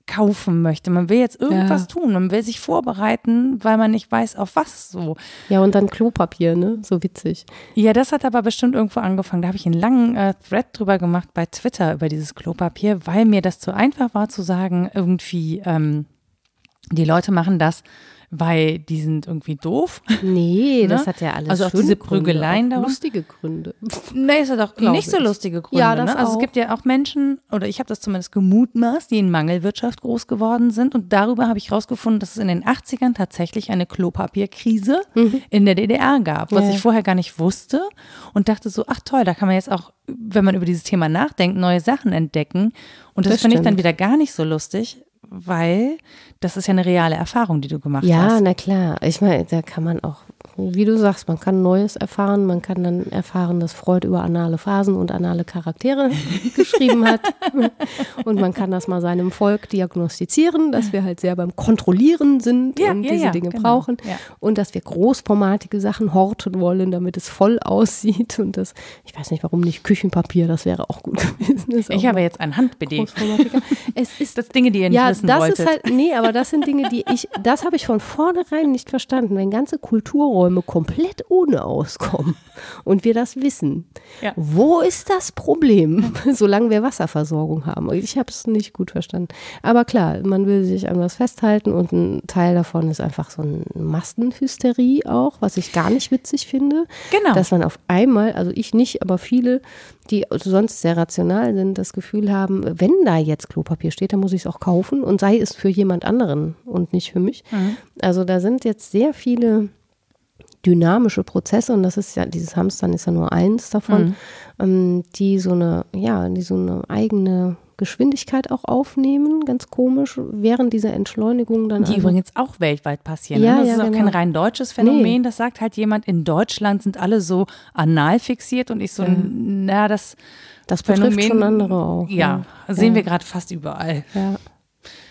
kaufen möchte. Man will jetzt irgendwas Ja. tun, man will sich vorbereiten, weil man nicht weiß, auf was so. Ja, und dann Klopapier, ne? So witzig. Ja, das hat aber bestimmt irgendwo angefangen. Da habe ich einen langen äh, Thread drüber gemacht bei Twitter über dieses Klopapier, weil mir das zu einfach war zu sagen, irgendwie, ähm, die Leute machen das, weil die sind irgendwie doof. Nee, (laughs) Ne? das hat ja alles Also auch diese Prügeleien darum? lustige Gründe. (laughs) Nee, ist ja doch nicht so lustige Gründe. Ja, das ne? Also auch. es gibt ja auch Menschen, oder ich habe das zumindest gemutmaßt, die in Mangelwirtschaft groß geworden sind. Und darüber habe ich rausgefunden, dass es in den 80ern tatsächlich eine Klopapierkrise in der DDR gab, was Mhm. Ja. ich vorher gar nicht wusste. Und dachte so, ach toll, da kann man jetzt auch, wenn man über dieses Thema nachdenkt, neue Sachen entdecken. Und das, Das finde ich dann wieder gar nicht so lustig, weil das ist ja eine reale Erfahrung, die du gemacht Ja, hast. na klar. Ich meine, da kann man auch, wie du sagst, man kann Neues erfahren. Man kann dann erfahren, dass Freud über anale Phasen und anale Charaktere (laughs) geschrieben hat. Und man kann das mal seinem Volk diagnostizieren, dass wir halt sehr beim Kontrollieren sind Ja, und ja, diese ja, Dinge genau. brauchen. Und dass wir großformatige Sachen horten wollen, damit es voll aussieht. Und das, ich weiß nicht, warum nicht Küchenpapier, das wäre auch gut (laughs) gewesen. Ist Ich habe jetzt ein großformatiger. Es (laughs) ist Das Dinge, die ihr nicht ja, wissen das wolltet. ist halt, nee, aber das sind Dinge, die ich, das habe ich von vornherein nicht verstanden. Wenn ganze Kulturräume komplett ohne auskommen (laughs) und wir das wissen, Ja. wo ist das Problem, (laughs) solange wir Wasserversorgung haben? Ich habe es nicht gut verstanden. Aber klar, man will sich an was festhalten und ein Teil davon ist einfach so eine Massenhysterie auch, was ich gar nicht witzig finde. Genau. Dass man auf einmal, also ich nicht, aber viele, die sonst sehr rational sind, das Gefühl haben, wenn da jetzt Klopapier steht, dann muss ich es auch kaufen und sei es für jemand anderen und nicht für mich. Also da sind jetzt sehr viele dynamische Prozesse und das ist ja, dieses Hamstern ist ja nur eins davon, ähm, die so eine, ja, die so eine eigene Geschwindigkeit auch aufnehmen, ganz komisch, während dieser Entschleunigung dann Die einfach- übrigens auch weltweit passieren. Ja, ne? Das ja, ist auch genau. kein rein deutsches Phänomen. Das sagt halt jemand, in Deutschland sind alle so anal fixiert und ich so, na, das Das betrifft Phänomen, schon andere auch. Ja, ja. sehen ja. wir gerade fast überall. Ja.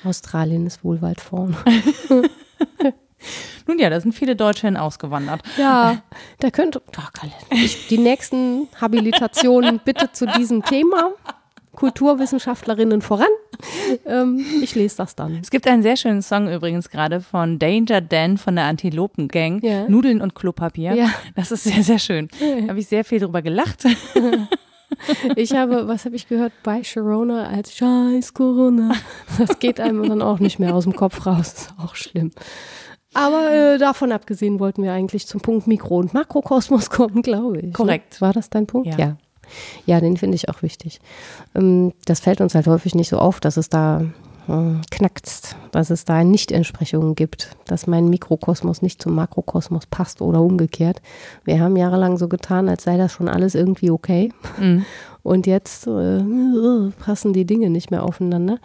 Australien ist wohl weit vorn. (laughs) (laughs) Nun ja, da sind viele Deutsche hin ausgewandert. Ja, (laughs) da könnte oh, die nächsten Habilitationen bitte zu diesem Thema. Kulturwissenschaftlerinnen voran. Ähm, ich lese das dann. Es gibt einen sehr schönen Song übrigens gerade von Danger Dan von der Antilopen Gang. Ja. Nudeln und Klopapier. Ja. Das ist sehr, sehr schön. Da habe ich sehr viel drüber gelacht. (laughs) Ich habe, was habe ich gehört, bei Sharona als Scheiß Corona. Das geht einem dann auch nicht mehr aus dem Kopf raus. Das ist auch schlimm. Aber äh, davon abgesehen wollten wir eigentlich zum Punkt Mikro- und Makrokosmos kommen, glaube ich. Ne? Korrekt. War das dein Punkt? Ja. Ja, ja den finde ich auch wichtig. Ähm, das fällt uns halt häufig nicht so auf, dass es da äh, knackst, dass es da Nicht-Entsprechungen gibt, dass mein Mikrokosmos nicht zum Makrokosmos passt oder umgekehrt. Wir haben jahrelang so getan, als sei das schon alles irgendwie okay. Mhm. Und jetzt äh, passen die Dinge nicht mehr aufeinander.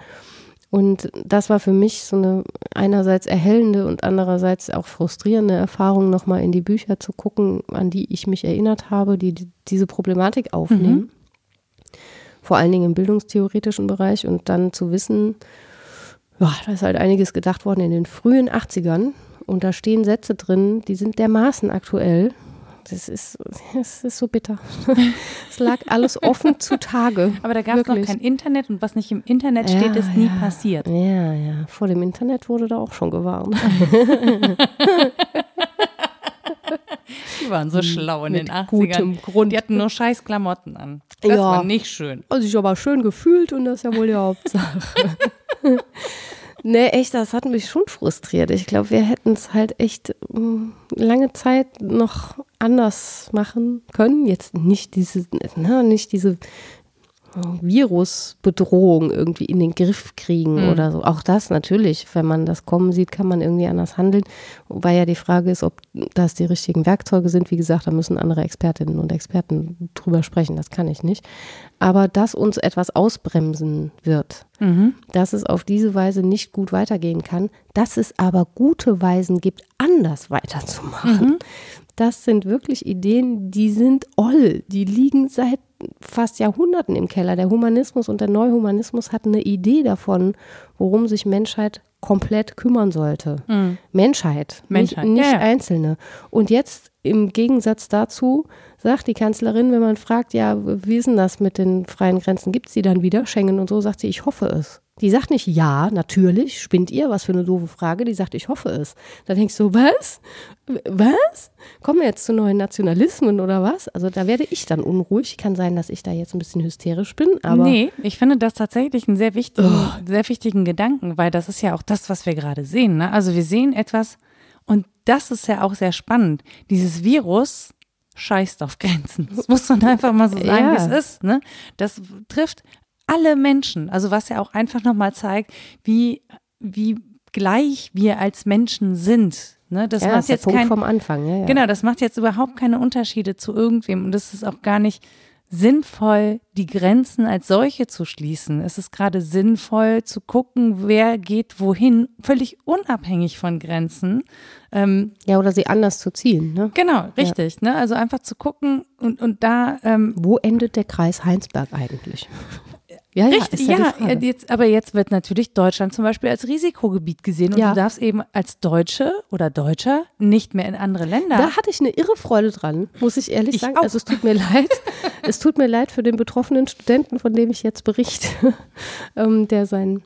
Und das war für mich so eine einerseits erhellende und andererseits auch frustrierende Erfahrung, nochmal in die Bücher zu gucken, an die ich mich erinnert habe, die, die diese Problematik aufnehmen. Mhm. Vor allen Dingen im bildungstheoretischen Bereich und dann zu wissen, ja, da ist halt einiges gedacht worden in den frühen 80ern und da stehen Sätze drin, die sind dermaßen aktuell. Das ist, (laughs) das ist so bitter. (laughs) Es lag alles offen zutage. Aber da gab es noch kein Internet und was nicht im Internet steht, ja, ist nie ja. passiert. Ja, ja. Vor dem Internet wurde da auch schon gewarnt. Die waren so (laughs) schlau in Mit den 80ern. Grund. Die hatten nur scheiß Klamotten an. Das ja. war nicht schön. Also ich aber schön gefühlt und das ist ja wohl die Hauptsache. nee, echt, das hat mich schon frustriert. Ich glaube, wir hätten es halt echt mm, lange Zeit noch anders machen können. Jetzt nicht diese, na, nicht diese Virusbedrohung irgendwie in den Griff kriegen mhm. oder so. Auch das natürlich, wenn man das kommen sieht, kann man irgendwie anders handeln. Wobei ja die Frage ist, ob das die richtigen Werkzeuge sind. Wie gesagt, da müssen andere Expertinnen und Experten drüber sprechen. Das kann ich nicht. Aber dass uns etwas ausbremsen wird, mhm. dass es auf diese Weise nicht gut weitergehen kann, dass es aber gute Weisen gibt, anders weiterzumachen. Mhm. Das sind wirklich Ideen, die sind oll. Die liegen seit fast Jahrhunderten im Keller. Der Humanismus und der Neuhumanismus hatten eine Idee davon, worum sich Menschheit komplett kümmern sollte. Mhm. Menschheit, Menschheit, nicht, nicht ja, ja. Einzelne. Und jetzt im Gegensatz dazu sagt die Kanzlerin, wenn man fragt, ja, wie ist denn das mit den freien Grenzen? Gibt es die dann wieder, Schengen und so, sagt sie, ich hoffe es. Die sagt nicht ja, natürlich, spinnt ihr, was für eine doofe Frage. Die sagt, ich hoffe es. Da denkst du, was? Was? Kommen wir jetzt zu neuen Nationalismen oder was? Also da werde ich dann unruhig. Kann sein, dass ich da jetzt ein bisschen hysterisch bin, aber. Nee, ich finde das tatsächlich einen sehr wichtigen, oh. sehr wichtigen Gedanken, weil das ist ja auch das, was wir gerade sehen. Ne? Also wir sehen etwas, und das ist ja auch sehr spannend. Dieses Virus scheißt auf Grenzen. Das muss man einfach mal so sagen, ja. wie es ist. Ne? Das trifft alle Menschen. Also was ja auch einfach nochmal zeigt, wie, wie gleich wir als Menschen sind. Ne, das ja, macht das jetzt kein, vom Anfang. Ja, ja. Genau, das macht jetzt überhaupt keine Unterschiede zu irgendwem und es ist auch gar nicht sinnvoll, die Grenzen als solche zu schließen. Es ist gerade sinnvoll zu gucken, wer geht wohin, völlig unabhängig von Grenzen. Ähm, ja, oder sie anders zu ziehen. Ne? Genau, richtig. Ja. Ne? Also einfach zu gucken und, und da. Ähm, Wo endet der Kreis Heinsberg eigentlich? (laughs) Ja, ja, Richtig, ja, ja jetzt, aber jetzt wird natürlich Deutschland zum Beispiel als Risikogebiet gesehen und ja. du darfst eben als Deutsche oder Deutscher nicht mehr in andere Länder. Da hatte ich eine irre Freude dran, muss ich ehrlich ich sagen. Auch. Also es tut mir leid. (laughs) es tut mir leid für den betroffenen Studenten, von dem ich jetzt berichte, (laughs) ähm, der sein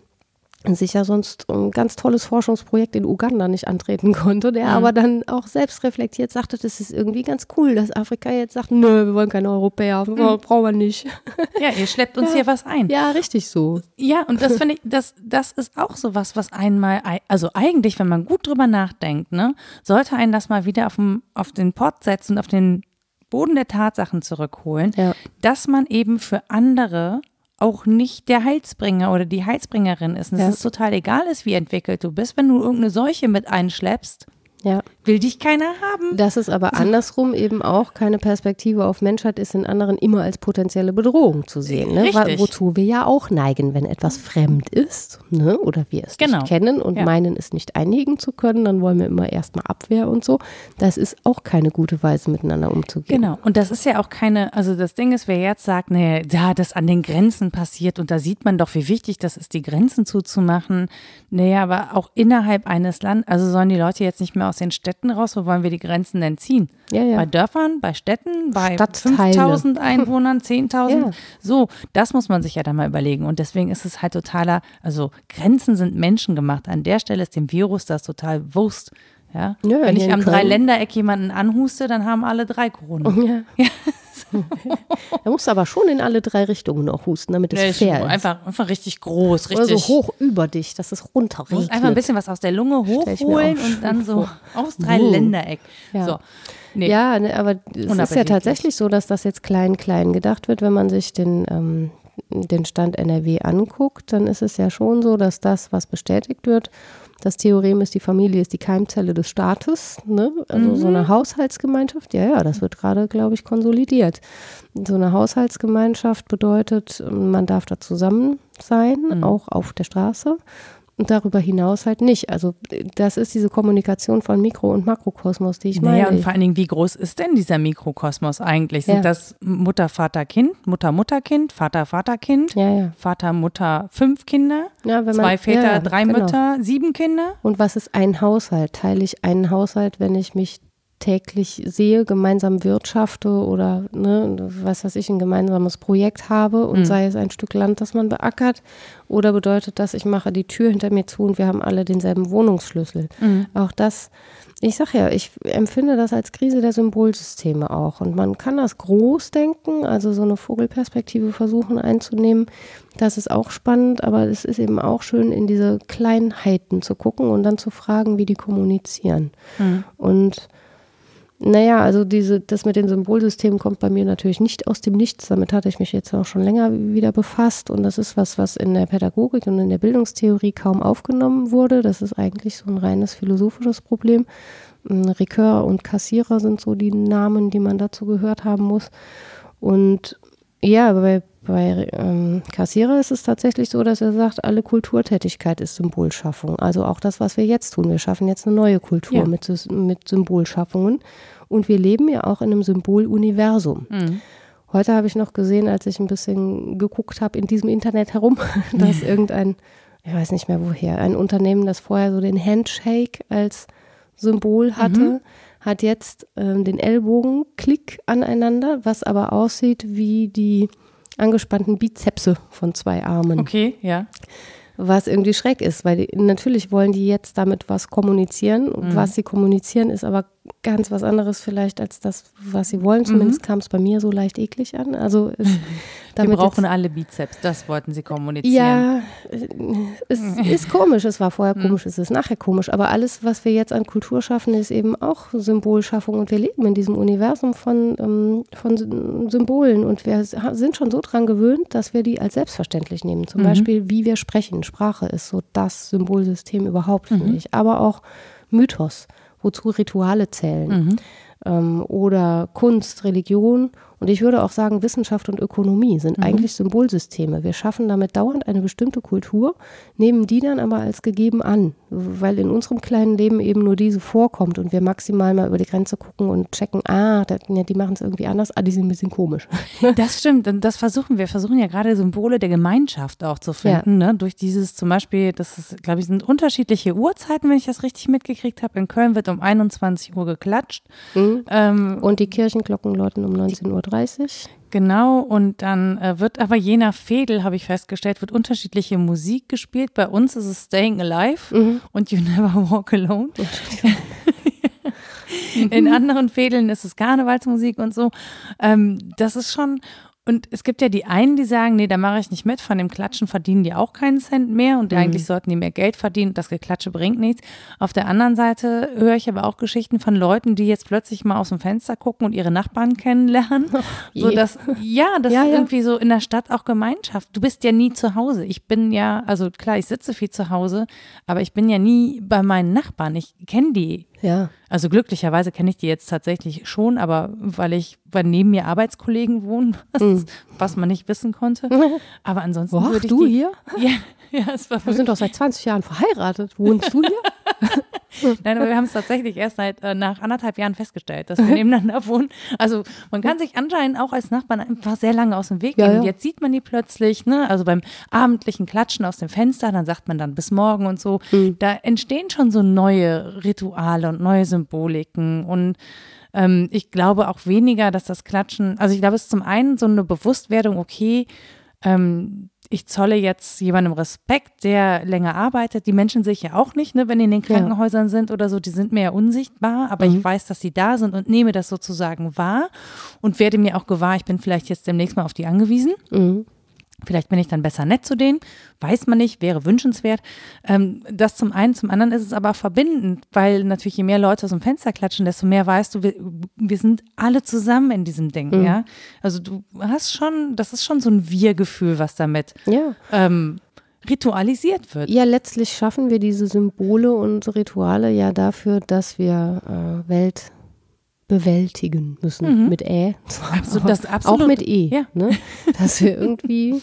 sicher sonst ein ganz tolles Forschungsprojekt in Uganda nicht antreten konnte, der mhm. aber dann auch selbst reflektiert sagte, das ist irgendwie ganz cool, dass Afrika jetzt sagt, nö, wir wollen keine Europäer, mhm. brauchen wir nicht. (laughs) Ja, ihr schleppt uns ja. hier was ein. Ja, richtig so. Ja, und das (laughs) finde ich, das, das ist auch so was, was einmal, also eigentlich, wenn man gut drüber nachdenkt, ne, sollte einen das mal wieder auf, dem, auf den Pott setzen, auf den Boden der Tatsachen zurückholen, ja. dass man eben für andere auch nicht der Heilsbringer oder die Heilsbringerin ist. Und ja. es ist total egal ist, wie entwickelt du bist. Wenn du irgendeine Seuche mit einschleppst, ja. Will dich keiner haben. Dass es aber andersrum eben auch keine Perspektive auf Menschheit ist, in anderen immer als potenzielle Bedrohung zu sehen. Ne? Richtig. Wozu wir ja auch neigen, wenn etwas fremd ist ne? oder wir es Genau. nicht kennen und Ja. meinen, es nicht einhegen zu können, dann wollen wir immer erstmal Abwehr und so. Das ist auch keine gute Weise, miteinander umzugehen. Genau. Und das ist ja auch keine, also das Ding ist, wer jetzt sagt, nee, ja, das an den Grenzen passiert und da sieht man doch, wie wichtig das ist, die Grenzen zuzumachen. Naja, aber auch innerhalb eines Landes, also sollen die Leute jetzt nicht mehr aus den Städten raus, wo wollen wir die Grenzen denn ziehen? Ja, ja. Bei Dörfern, bei Städten, bei Stadtteile. 5000 (laughs) Einwohnern, 10.000. Ja. So, das muss man sich ja dann mal überlegen. Und deswegen ist es halt totaler, also Grenzen sind menschengemacht. An der Stelle ist dem Virus das total Wurst. Ja? Ja, Wenn ich am Dreiländereck jemanden anhuste, dann haben alle drei Corona. Ja. (laughs) (laughs) da musst du aber schon in alle drei Richtungen auch husten, damit es Nee, ist fair ist. einfach, einfach richtig groß, Oder richtig. so hoch über dich, dass es Du musst einfach ein bisschen was aus der Lunge hochholen und dann so aus Dreiländereck. Ja. So. Nee. Ja, ne, aber es ist ja tatsächlich so, dass das jetzt klein, klein gedacht wird, wenn man sich den, ähm, den Stand NRW anguckt, dann ist es ja schon so, dass das, was bestätigt wird, das Theorem ist, die Familie ist die Keimzelle des Staates, ne? also so Mhm. eine Haushaltsgemeinschaft, ja, ja, das wird gerade, glaube ich, konsolidiert. So eine Haushaltsgemeinschaft bedeutet, man darf da zusammen sein, Mhm. auch auf der Straße. Und darüber hinaus halt nicht. Also das ist diese Kommunikation von Mikro- und Makrokosmos, die ich meine. Naja, und vor allen Dingen, wie groß ist denn dieser Mikrokosmos eigentlich? Sind Ja. das Mutter, Vater, Kind, Mutter, Mutter, Kind, Vater, Vater, Kind, Ja, ja. Vater, Mutter, fünf Kinder, ja wenn man, zwei Väter, drei genau. Mütter, sieben Kinder? Und was ist ein Haushalt? Teile ich einen Haushalt, wenn ich mich täglich sehe, gemeinsam wirtschafte oder ne, was weiß ich, ein gemeinsames Projekt habe und Mhm. sei es ein Stück Land, das man beackert, oder bedeutet das, ich mache die Tür hinter mir zu und wir haben alle denselben Wohnungsschlüssel. Mhm. Auch das, ich sag ja, ich empfinde das als Krise der Symbolsysteme auch. Und man kann das groß denken, also so eine Vogelperspektive versuchen einzunehmen. Das ist auch spannend, aber es ist eben auch schön, in diese Kleinheiten zu gucken und dann zu fragen, wie die kommunizieren. Mhm. Und naja, also diese, das mit den Symbolsystemen kommt bei mir natürlich nicht aus dem Nichts. Damit hatte ich mich jetzt auch schon länger wieder befasst. Und das ist was, was in der Pädagogik und in der Bildungstheorie kaum aufgenommen wurde. Das ist eigentlich so ein reines philosophisches Problem. Ähm, Ricoeur und Kassierer sind so die Namen, die man dazu gehört haben muss. Und ja, bei, bei ähm, Kassierer ist es tatsächlich so, dass er sagt, alle Kulturtätigkeit ist Symbolschaffung. Also auch das, was wir jetzt tun. Wir schaffen jetzt eine neue Kultur Ja. mit, mit Symbolschaffungen. Und wir leben ja auch in einem Symboluniversum. Mhm. Heute habe ich noch gesehen, als ich ein bisschen geguckt habe in diesem Internet herum, (laughs) dass irgendein, ich weiß nicht mehr woher, ein Unternehmen, das vorher so den Handshake als Symbol hatte, hat jetzt ähm, den Ellbogenklick aneinander, was aber aussieht wie die angespannten Bizepse von zwei Armen. Okay, ja. Was irgendwie schreck ist, weil die, natürlich wollen die jetzt damit was kommunizieren. Und Was sie kommunizieren, ist aber ganz was anderes vielleicht als das, was sie wollen. Zumindest kam es bei mir so leicht eklig an. Also (laughs) Wir damit brauchen jetzt, alle Bizeps, das wollten sie kommunizieren. ja, es ist komisch. Es war vorher komisch, es ist nachher komisch. Aber alles, was wir jetzt an Kultur schaffen, ist eben auch Symbolschaffung. Und wir leben in diesem Universum von, ähm, von Sy- Symbolen. Und wir sind schon so dran gewöhnt, dass wir die als selbstverständlich nehmen. Zum Beispiel, wie wir sprechen. Sprache ist so das Symbolsystem überhaupt, finde ich. Aber auch Mythos, wozu Rituale zählen. Ähm, oder Kunst, Religion. Und ich würde auch sagen, Wissenschaft und Ökonomie sind eigentlich Symbolsysteme. Wir schaffen damit dauernd eine bestimmte Kultur, nehmen die dann aber als gegeben an, weil in unserem kleinen Leben eben nur diese vorkommt und wir maximal mal über die Grenze gucken und checken, ah, da, ja, die machen es irgendwie anders, ah, die sind ein bisschen komisch. (laughs) Das stimmt, und das versuchen wir. Wir versuchen ja gerade Symbole der Gemeinschaft auch zu finden. Ne? Durch dieses zum Beispiel, das ist, glaube ich, sind unterschiedliche Uhrzeiten, wenn ich das richtig mitgekriegt habe. In Köln wird um 21 Uhr geklatscht. Ähm, Und die Kirchenglocken läuten um 19.30 Uhr. Genau, und dann äh, wird aber je nach Fädel, habe ich festgestellt, wird unterschiedliche Musik gespielt. Bei uns ist es Staying Alive und You Never Walk Alone. (laughs) In anderen Fädeln ist es Karnevalsmusik und so. Ähm, das ist schon. Und es gibt ja die einen, die sagen, nee, da mache ich nicht mit, von dem Klatschen verdienen die auch keinen Cent mehr und eigentlich sollten die mehr Geld verdienen, das Geklatsche bringt nichts. Auf der anderen Seite höre ich aber auch Geschichten von Leuten, die jetzt plötzlich mal aus dem Fenster gucken und ihre Nachbarn kennenlernen. (laughs) so je. dass, ja, das Ja, ist ja. irgendwie so in der Stadt auch Gemeinschaft. Du bist ja nie zu Hause. Ich bin ja, also klar, ich sitze viel zu Hause, aber ich bin ja nie bei meinen Nachbarn. Ich kenne die Ja. Also glücklicherweise kenne ich die jetzt tatsächlich schon, aber weil ich, weil neben mir Arbeitskollegen wohnen, (laughs) was, Mhm. was man nicht wissen konnte. (laughs) Aber ansonsten Boah, würde ich du die, hier? (laughs) Ja, ja, es war Wir sind doch seit 20 Jahren verheiratet. Wohnst du hier? (laughs) Nein, aber wir haben es tatsächlich erst seit äh, nach anderthalb Jahren festgestellt, dass wir (laughs) nebeneinander wohnen. Also man kann sich anscheinend auch als Nachbarn einfach sehr lange aus dem Weg Ja, gehen. ja. Und Jetzt sieht man die plötzlich, ne? Also beim abendlichen Klatschen aus dem Fenster, dann sagt man dann bis morgen und so. Mhm. Da entstehen schon so neue Rituale und neue Symboliken und ähm, ich glaube auch weniger, dass das Klatschen, also ich glaube, es ist zum einen so eine Bewusstwerdung, okay, ähm, ich zolle jetzt jemandem Respekt, der länger arbeitet. Die Menschen sehe ich ja auch nicht, ne, wenn die in den Ja. Krankenhäusern sind oder so, die sind mir ja unsichtbar, aber Mhm. ich weiß, dass sie da sind und nehme das sozusagen wahr und werde mir auch gewahr, ich bin vielleicht jetzt demnächst mal auf die angewiesen. Mhm. Vielleicht bin ich dann besser nett zu denen, weiß man nicht, wäre wünschenswert. Ähm, das zum einen, zum anderen ist es aber verbindend, weil natürlich je mehr Leute aus dem Fenster klatschen, desto mehr weißt du, wir, wir sind alle zusammen in diesem Ding, Mhm. ja. Also du hast schon, das ist schon so ein Wir-Gefühl, was damit Ja. ähm, ritualisiert wird. Ja, letztlich schaffen wir diese Symbole und Rituale ja dafür, dass wir äh, Welt bewältigen müssen. Mit Ä. Absolut, (laughs) das absolut. Auch mit E. Ja. Ne? Dass wir irgendwie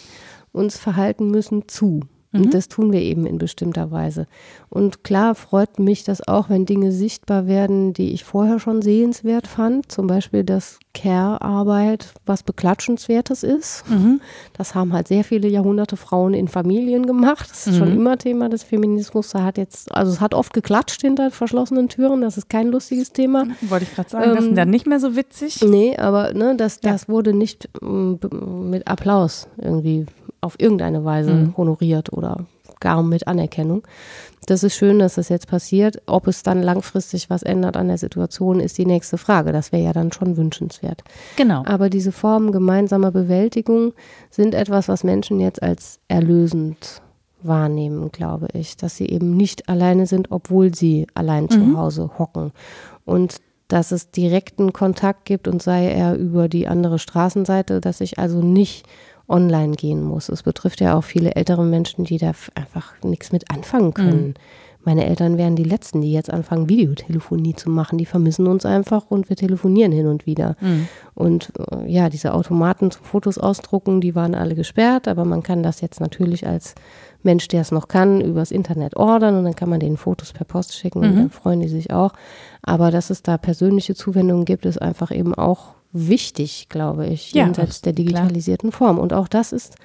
uns verhalten müssen zu. Mhm. Und das tun wir eben in bestimmter Weise. Und klar freut mich das auch, wenn Dinge sichtbar werden, die ich vorher schon sehenswert fand. Zum Beispiel, dass Care-Arbeit was Beklatschenswertes ist. Mhm. Das haben halt sehr viele Jahrhunderte Frauen in Familien gemacht. Das ist schon Mhm. immer Thema des Feminismus. Da hat jetzt, also es hat oft geklatscht hinter verschlossenen Türen. Das ist kein lustiges Thema. Wollte ich gerade sagen, das Ähm, ist dann nicht mehr so witzig. Nee, aber ne, das, Ja. das wurde nicht b- mit Applaus irgendwie auf irgendeine Weise Mhm. honoriert oder gar mit Anerkennung. Das ist schön, dass das jetzt passiert. Ob es dann langfristig was ändert an der Situation, ist die nächste Frage. Das wäre ja dann schon wünschenswert. Genau. Aber diese Formen gemeinsamer Bewältigung sind etwas, was Menschen jetzt als erlösend wahrnehmen, glaube ich. Dass sie eben nicht alleine sind, obwohl sie allein zu Hause hocken. Und dass es direkten Kontakt gibt und sei er über die andere Straßenseite, dass ich also nicht online gehen muss. Es betrifft ja auch viele ältere Menschen, die da einfach nichts mit anfangen können. Meine Eltern wären die Letzten, die jetzt anfangen, Videotelefonie zu machen. Die vermissen uns einfach und wir telefonieren hin und wieder. Und äh, ja, diese Automaten zum Fotos ausdrucken, die waren alle gesperrt, aber man kann das jetzt natürlich als Mensch, der es noch kann, übers Internet ordern und dann kann man denen Fotos per Post schicken und dann freuen die sich auch. Aber dass es da persönliche Zuwendungen gibt, ist einfach eben auch wichtig, glaube ich, Ja, jenseits der klar. digitalisierten Form. Und auch das ist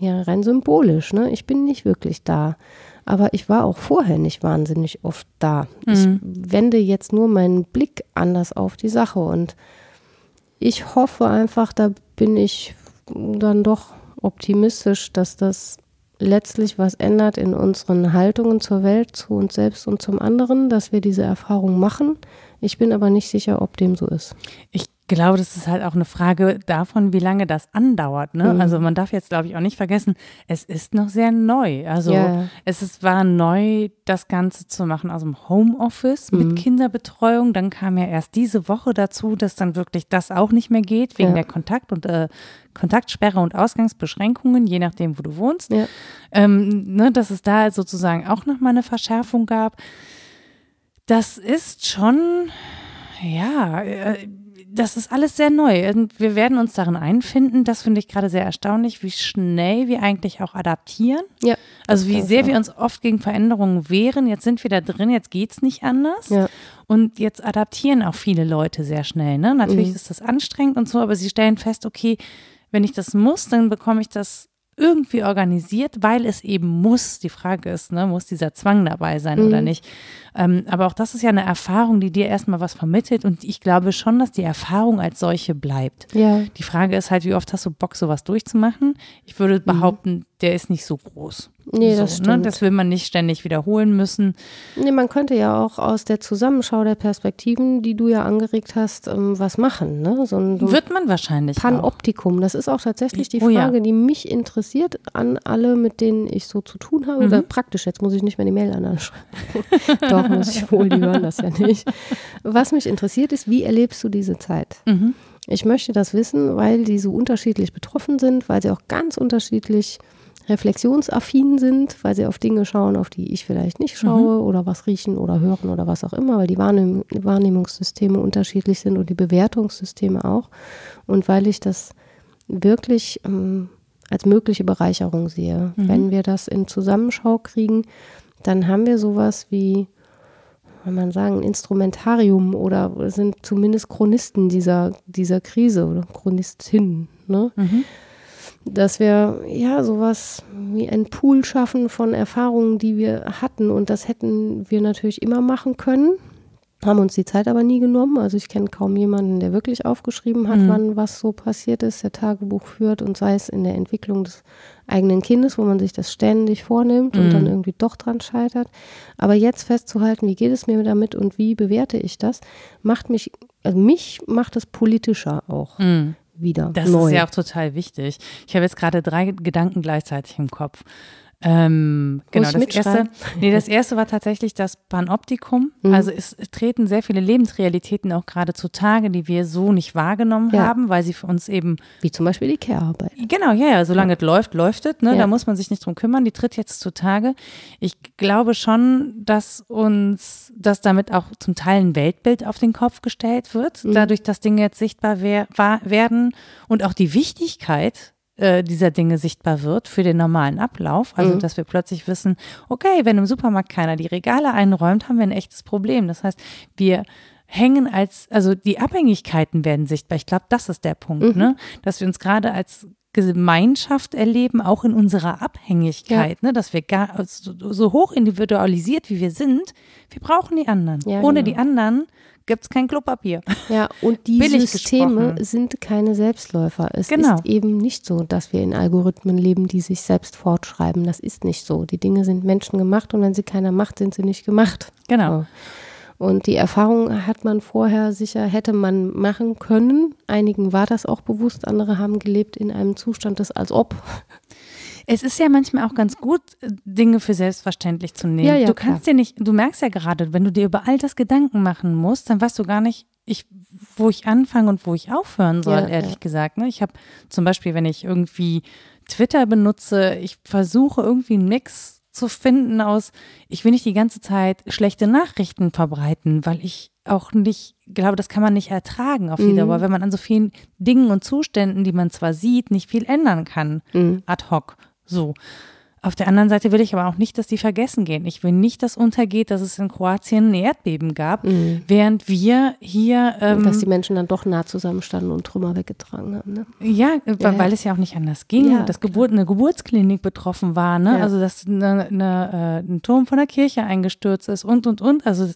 ja rein symbolisch. Ne? Ich bin nicht wirklich da. Aber ich war auch vorher nicht wahnsinnig oft da. Ich wende jetzt nur meinen Blick anders auf die Sache und ich hoffe einfach, da bin ich dann doch optimistisch, dass das letztlich was ändert in unseren Haltungen zur Welt, zu uns selbst und zum anderen, dass wir diese Erfahrung machen. Ich bin aber nicht sicher, ob dem so ist. Ich glaube, das ist halt auch eine Frage davon, wie lange das andauert. Ne? Mhm. Also man darf jetzt, glaube ich, auch nicht vergessen, es ist noch sehr neu. Also ja. es ist, war neu, das Ganze zu machen aus dem Homeoffice Mhm. mit Kinderbetreuung. Dann kam ja erst diese Woche dazu, dass dann wirklich das auch nicht mehr geht, wegen Ja. der Kontakt- und äh, Kontaktsperre und Ausgangsbeschränkungen, je nachdem, wo du wohnst. Ja. Ähm, ne, dass es da sozusagen auch nochmal eine Verschärfung gab. Das ist schon, ja, äh, das ist alles sehr neu. Und wir werden uns darin einfinden. Das finde ich gerade sehr erstaunlich, wie schnell wir eigentlich auch adaptieren. Ja. Also wie sehr wir uns oft gegen Veränderungen wehren. Jetzt sind wir da drin, jetzt geht es nicht anders. Ja. Und jetzt adaptieren auch viele Leute sehr schnell. Ne? Natürlich Mhm. ist das anstrengend und so, aber sie stellen fest, okay, wenn ich das muss, dann bekomme ich das irgendwie organisiert, weil es eben muss. Die Frage ist, ne, muss dieser Zwang dabei sein oder Mhm. nicht? Ähm, aber auch das ist ja eine Erfahrung, die dir erstmal was vermittelt und ich glaube schon, dass die Erfahrung als solche bleibt. Ja, Die Frage ist halt, wie oft hast du Bock, sowas durchzumachen? Ich würde behaupten, der ist nicht so groß. Nee, so, das Ne? stimmt. Das will man nicht ständig wiederholen müssen. Nee, man könnte ja auch aus der Zusammenschau der Perspektiven, die du ja angeregt hast, ähm, was machen. Ne? So ein, so Wird man wahrscheinlich auch. Panoptikum. Das ist auch tatsächlich die Oh ja. Frage, die mich interessiert an alle, mit denen ich so zu tun habe. Mhm. Oder praktisch, jetzt muss ich nicht mehr die Mail anschreiben. (laughs) Doch, muss ich wohl, die hören das ja nicht. Was mich interessiert ist, wie erlebst du diese Zeit? Mhm. Ich möchte das wissen, weil die so unterschiedlich betroffen sind, weil sie auch ganz unterschiedlich reflexionsaffin sind, weil sie auf Dinge schauen, auf die ich vielleicht nicht schaue mhm. oder was riechen oder hören oder was auch immer, weil die Wahrnehm Wahrnehmungssysteme unterschiedlich sind und die Bewertungssysteme auch. Und weil ich das wirklich ähm, als mögliche Bereicherung sehe. Mhm. Wenn wir das in Zusammenschau kriegen, dann haben wir sowas wie, kann man sagen, ein Instrumentarium oder sind zumindest Chronisten dieser, dieser Krise oder Chronistinnen. Ne? Mhm. Dass wir ja sowas wie ein Pool schaffen von Erfahrungen, die wir hatten. Und das hätten wir natürlich immer machen können haben uns die Zeit aber nie genommen. Also ich kenne kaum jemanden, der wirklich aufgeschrieben hat, mhm. wann was so passiert ist, der Tagebuch führt und sei es in der Entwicklung des eigenen Kindes, wo man sich das ständig vornimmt mhm. und dann irgendwie doch dran scheitert. Aber jetzt festzuhalten, wie geht es mir damit und wie bewerte ich das, macht mich, also mich macht es politischer auch. Mhm. Wieder das neu. ist ja auch total wichtig. Ich habe jetzt gerade drei Gedanken gleichzeitig im Kopf. Ähm, genau, das erste, (laughs) nee, das erste war tatsächlich das Panoptikum. Mhm. Also es treten sehr viele Lebensrealitäten auch gerade zutage, die wir so nicht wahrgenommen ja. haben, weil sie für uns eben. Wie zum Beispiel die Care-Arbeit. Genau, ja, ja, solange ja. es läuft, läuft es, ne? Ja. Da muss man sich nicht drum kümmern, die tritt jetzt zutage. Ich glaube schon, dass uns, dass damit auch zum Teil ein Weltbild auf den Kopf gestellt wird, mhm. dadurch, dass Dinge jetzt sichtbar wer werden und auch die Wichtigkeit äh, dieser Dinge sichtbar wird für den normalen Ablauf. Also, mhm. dass wir plötzlich wissen, okay, wenn im Supermarkt keiner die Regale einräumt, haben wir ein echtes Problem. Das heißt, wir hängen als, also die Abhängigkeiten werden sichtbar. Ich glaube, das ist der Punkt, mhm. ne? Dass wir uns gerade als Gemeinschaft erleben, auch in unserer Abhängigkeit, ja. ne? dass wir gar so, so, hoch individualisiert wie wir sind, wir brauchen die anderen. Ja, Ohne genau. die anderen gibt es kein Klopapier. Ja, und die Systeme sind keine Selbstläufer. Es genau. ist eben nicht so, dass wir in Algorithmen leben, die sich selbst fortschreiben. Das ist nicht so. Die Dinge sind menschengemacht und wenn sie keiner macht, sind sie nicht gemacht. Genau. So. Und die Erfahrung hat man vorher sicher, hätte man machen können. Einigen war das auch bewusst, andere haben gelebt in einem Zustand des als ob. Es ist ja manchmal auch ganz gut, Dinge für selbstverständlich zu nehmen. Ja, ja, du kannst klar. dir nicht, du merkst ja gerade, wenn du dir über all das Gedanken machen musst, dann weißt du gar nicht, ich, wo ich anfange und wo ich aufhören soll, ja, ehrlich gesagt. Ne? Ich habe zum Beispiel, wenn ich irgendwie Twitter benutze, ich versuche irgendwie einen Mix zu finden aus, ich will nicht die ganze Zeit schlechte Nachrichten verbreiten, weil ich auch nicht, glaube, das kann man nicht ertragen auf die mhm. Dauer, wenn man an so vielen Dingen und Zuständen, die man zwar sieht, nicht viel ändern kann, mhm. ad hoc. So. Auf der anderen Seite will ich aber auch nicht, dass die vergessen gehen. Ich will nicht, dass untergeht, dass es in Kroatien ein Erdbeben gab, mhm. während wir hier. Ähm, dass die Menschen dann doch nah zusammenstanden und Trümmer weggetragen haben. Ne? Ja, ja, weil ja. es ja auch nicht anders ging. Ja, dass Geburt, eine Geburtsklinik betroffen war. Ne? Also, dass eine, eine, äh, ein Turm von der Kirche eingestürzt ist und, und, und. Also,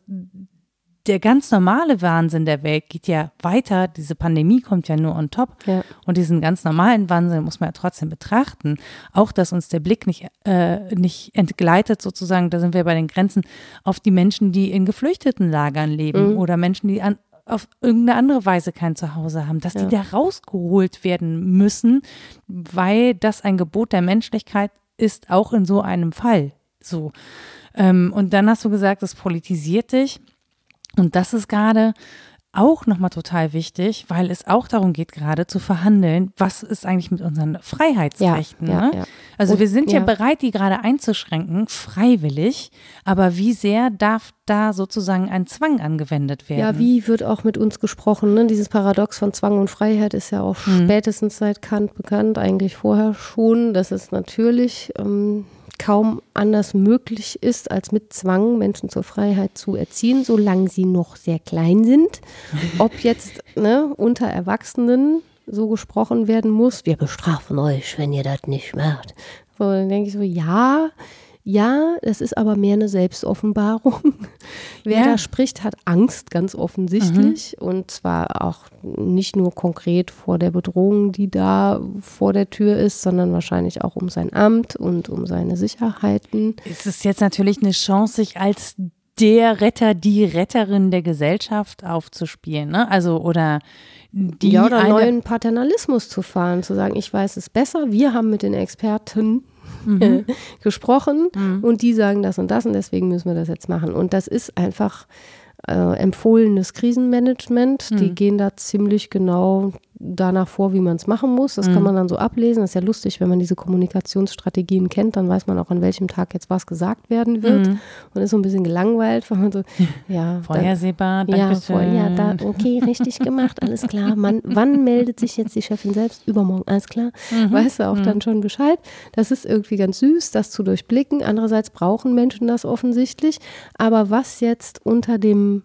der ganz normale Wahnsinn der Welt geht ja weiter. Diese Pandemie kommt ja nur on top. Ja. Und diesen ganz normalen Wahnsinn muss man ja trotzdem betrachten. Auch, dass uns der Blick nicht, äh, nicht entgleitet, sozusagen, da sind wir bei den Grenzen, auf die Menschen, die in Geflüchtetenlagern leben mhm. oder Menschen, die an, auf irgendeine andere Weise kein Zuhause haben, dass ja. die da rausgeholt werden müssen, weil das ein Gebot der Menschlichkeit ist, auch in so einem Fall. So. Ähm, und dann hast du gesagt, es politisiert dich. Und das ist gerade auch nochmal total wichtig, weil es auch darum geht, gerade zu verhandeln, was ist eigentlich mit unseren Freiheitsrechten. Ja, ne? ja, ja. Also Und, wir sind ja, bereit, die gerade einzuschränken, freiwillig, aber wie sehr darf da sozusagen ein Zwang angewendet werden? Ja, wie wird auch mit uns gesprochen? Ne? Dieses Paradox von Zwang und Freiheit ist ja auch hm. spätestens seit Kant bekannt, eigentlich vorher schon. Das ist natürlich ähm, kaum anders möglich ist, als mit Zwang Menschen zur Freiheit zu erziehen, solange sie noch sehr klein sind. Ob jetzt ne, unter Erwachsenen so gesprochen werden muss, wir bestrafen euch, wenn ihr das nicht macht. So, dann denke ich so, ja, ja, es ist aber mehr eine Selbstoffenbarung. (laughs) Wer ja. da spricht, hat Angst, ganz offensichtlich. Mhm. Und zwar auch nicht nur konkret vor der Bedrohung, die da vor der Tür ist, sondern wahrscheinlich auch um sein Amt und um seine Sicherheiten. Es ist jetzt natürlich eine Chance, sich als der Retter, die Retterin der Gesellschaft aufzuspielen, ne? Also oder die ja, oder neuen Paternalismus zu fahren, zu sagen, ich weiß es besser, wir haben mit den Experten mhm. (laughs) gesprochen mhm. und die sagen das und das und deswegen müssen wir das jetzt machen. Und das ist einfach äh, empfohlenes Krisenmanagement. Mhm. Die gehen da ziemlich genau danach vor, wie man es machen muss. Das mhm. kann man dann so ablesen. Das ist ja lustig, wenn man diese Kommunikationsstrategien kennt, dann weiß man auch, an welchem Tag jetzt was gesagt werden wird. Mhm. Und ist so ein bisschen gelangweilt, weil man so, (laughs) ja. Vorhersehbar, dann, ja, vor, ja, da, okay, richtig gemacht, alles klar. Man, wann meldet sich jetzt die Chefin selbst? Übermorgen, alles klar. Mhm. Weißt du auch mhm. dann schon Bescheid. Das ist irgendwie ganz süß, das zu durchblicken. Andererseits brauchen Menschen das offensichtlich. Aber was jetzt unter dem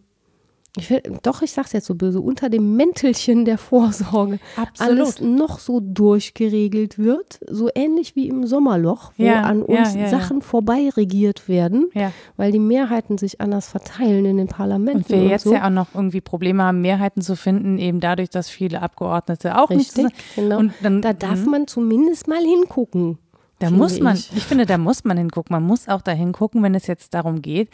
ich will, doch, ich sag's jetzt so böse, unter dem Mäntelchen der Vorsorge Absolut. alles noch so durchgeregelt wird, so ähnlich wie im Sommerloch, wo ja, an uns ja, ja, Sachen vorbei regiert werden, weil die Mehrheiten sich anders verteilen in den Parlamenten. Und wir und jetzt so. ja auch noch irgendwie Probleme haben, Mehrheiten zu finden, eben dadurch, dass viele Abgeordnete auch Richtig, nicht genau. Und dann, da darf mhm. man zumindest mal hingucken. Da muss man, ich. ich finde, da muss man hingucken. Man muss auch da hingucken, wenn es jetzt darum geht,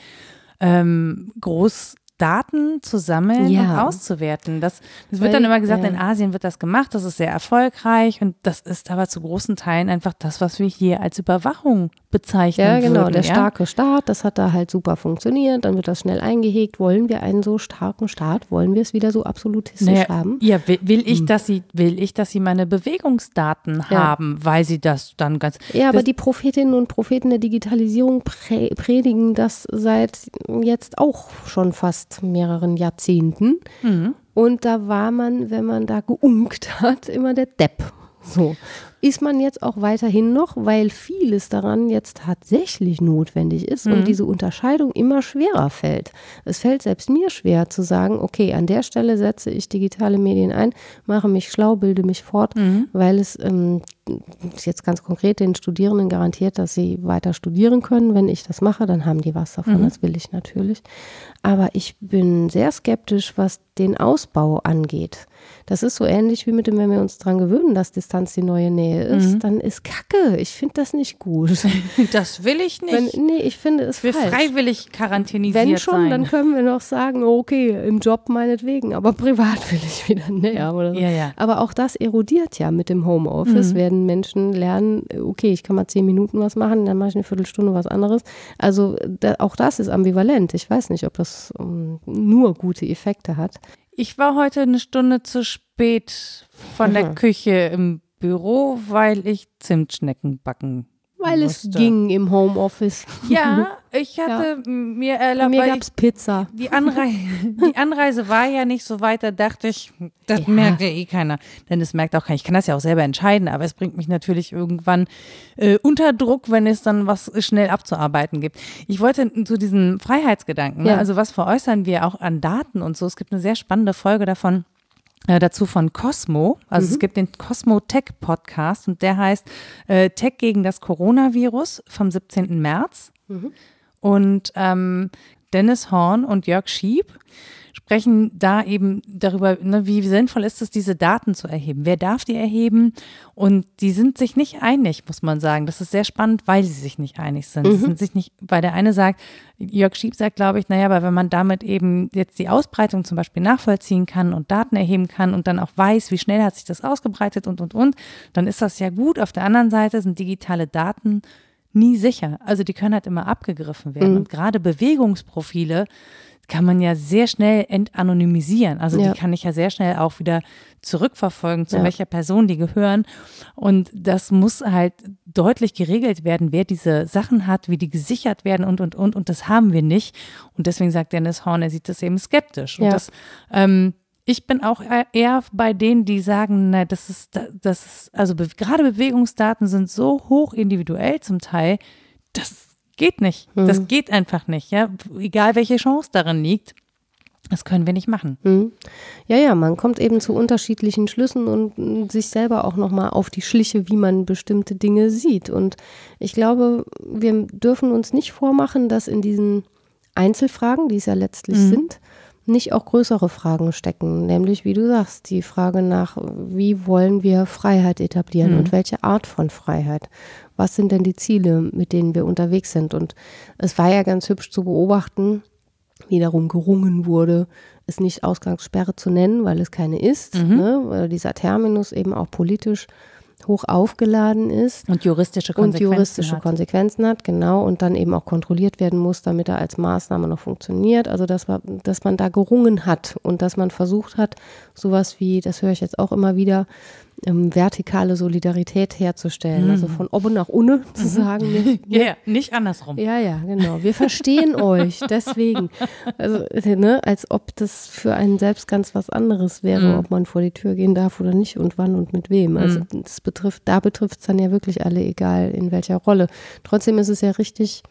ähm, groß Daten zu sammeln ja. und auszuwerten. Das, das wird dann immer gesagt, ja. in Asien wird das gemacht, das ist sehr erfolgreich und das ist aber zu großen Teilen einfach das, was wir hier als Überwachung bezeichnen. Ja, genau, würden, der ja? starke Staat, das hat da halt super funktioniert, dann wird das schnell eingehegt. Wollen wir einen so starken Staat? Wollen wir es wieder so absolutistisch naja, haben? Ja, will, will ich, hm. dass sie, will ich, dass sie meine Bewegungsdaten haben, weil sie das dann ganz. Ja, aber die Prophetinnen und Propheten der Digitalisierung predigen das seit jetzt auch schon fast fast mehreren Jahrzehnten. Mhm. Und da war man, wenn man da geunkt hat, immer der Depp. So ist man jetzt auch weiterhin noch, weil vieles daran jetzt tatsächlich notwendig ist mhm. und diese Unterscheidung immer schwerer fällt. Es fällt selbst mir schwer zu sagen, okay, an der Stelle setze ich digitale Medien ein, mache mich schlau, bilde mich fort, mhm. weil es ähm, jetzt ganz konkret den Studierenden garantiert, dass sie weiter studieren können. Wenn ich das mache, dann haben die was davon, mhm. das will ich natürlich. Aber ich bin sehr skeptisch, was den Ausbau angeht. Das ist so ähnlich wie mit dem, wenn wir uns daran gewöhnen, dass Distanz die neue Nähe ist, mhm. dann ist Kacke. Ich finde das nicht gut. (laughs) Das will ich nicht. Wenn, nee, ich finde es Wir falsch. freiwillig quarantänisiert Wenn schon, sein. dann können wir noch sagen, okay, im Job meinetwegen, aber (laughs) privat will ich wieder näher. Oder so. ja, ja. Aber auch das erodiert ja mit dem Homeoffice. Mhm. Werden Menschen lernen, okay, ich kann mal zehn Minuten was machen, dann mache ich eine Viertelstunde was anderes. Also da, auch das ist ambivalent. Ich weiß nicht, ob das um, nur gute Effekte hat. Ich war heute eine Stunde zu spät von mhm. der Küche im Büro, weil ich Zimtschnecken backen weil musste. es ging im Homeoffice. Ja, (laughs) ich hatte ja. mir erlaubt. Mir gab's Pizza. Die Anreise, (laughs) die Anreise war ja nicht so weit, da dachte ich, das ja. merkt ja eh keiner. Denn es merkt auch keiner. Ich kann das ja auch selber entscheiden, aber es bringt mich natürlich irgendwann äh, unter Druck, wenn es dann was schnell abzuarbeiten gibt. Ich wollte zu diesen Freiheitsgedanken, ne? ja. ne? also was veräußern wir auch an Daten und so. Es gibt eine sehr spannende Folge davon äh, dazu von Cosmo. Also mhm. es gibt den Cosmo Tech Podcast und der heißt äh, Tech gegen das Coronavirus vom 17. März. Mhm. Und ähm, Dennis Horn und Jörg Schieb sprechen da eben darüber, ne, wie sinnvoll ist es, diese Daten zu erheben. Wer darf die erheben? Und die sind sich nicht einig, muss man sagen. Das ist sehr spannend, weil sie sich nicht einig sind. Mhm. sind sich nicht, weil der eine sagt, Jörg Schieb sagt, glaube ich, naja, aber wenn man damit eben jetzt die Ausbreitung zum Beispiel nachvollziehen kann und Daten erheben kann und dann auch weiß, wie schnell hat sich das ausgebreitet und, und, und, dann ist das ja gut. Auf der anderen Seite sind digitale Daten nie sicher. Also die können halt immer abgegriffen werden. Mhm. Und gerade Bewegungsprofile kann man ja sehr schnell entanonymisieren. Also ja. die kann ich ja sehr schnell auch wieder zurückverfolgen, zu ja. welcher Person die gehören. Und das muss halt deutlich geregelt werden, wer diese Sachen hat, wie die gesichert werden und, und, und. Und das haben wir nicht. Und deswegen sagt Dennis Horn, er sieht das eben skeptisch. Und das, ähm, ich bin auch eher bei denen, die sagen, na, das ist, das ist, also be gerade Bewegungsdaten sind so hoch individuell zum Teil, das Geht nicht. Mhm. Das geht einfach nicht, ja. Egal welche Chance darin liegt. Das können wir nicht machen. Mhm. Ja, ja, man kommt eben zu unterschiedlichen Schlüssen und sich selber auch nochmal auf die Schliche, wie man bestimmte Dinge sieht. Und ich glaube, wir dürfen uns nicht vormachen, dass in diesen Einzelfragen, die es ja letztlich mhm. sind, nicht auch größere Fragen stecken, nämlich wie du sagst, die Frage nach, wie wollen wir Freiheit etablieren mhm. und welche Art von Freiheit? Was sind denn die Ziele, mit denen wir unterwegs sind? Und es war ja ganz hübsch zu beobachten, wie darum gerungen wurde, es nicht Ausgangssperre zu nennen, weil es keine ist, mhm. ne? weil dieser Terminus eben auch politisch hoch aufgeladen ist. Und juristische Konsequenzen. Und juristische hat. Konsequenzen hat, genau. Und dann eben auch kontrolliert werden muss, damit er als Maßnahme noch funktioniert. Also, dass man, dass man da gerungen hat und dass man versucht hat, sowas wie, das höre ich jetzt auch immer wieder, ähm, vertikale Solidarität herzustellen. Mhm. Also von oben nach unten zu mhm. sagen. Ne, (laughs) ja, ja, nicht andersrum. Ja, ja, genau. Wir verstehen (laughs) euch, deswegen. Also, ne, als ob das für einen selbst ganz was anderes wäre, mhm. ob man vor die Tür gehen darf oder nicht und wann und mit wem. Also mhm. das betrifft, da betrifft es dann ja wirklich alle, egal in welcher Rolle. Trotzdem ist es ja richtig,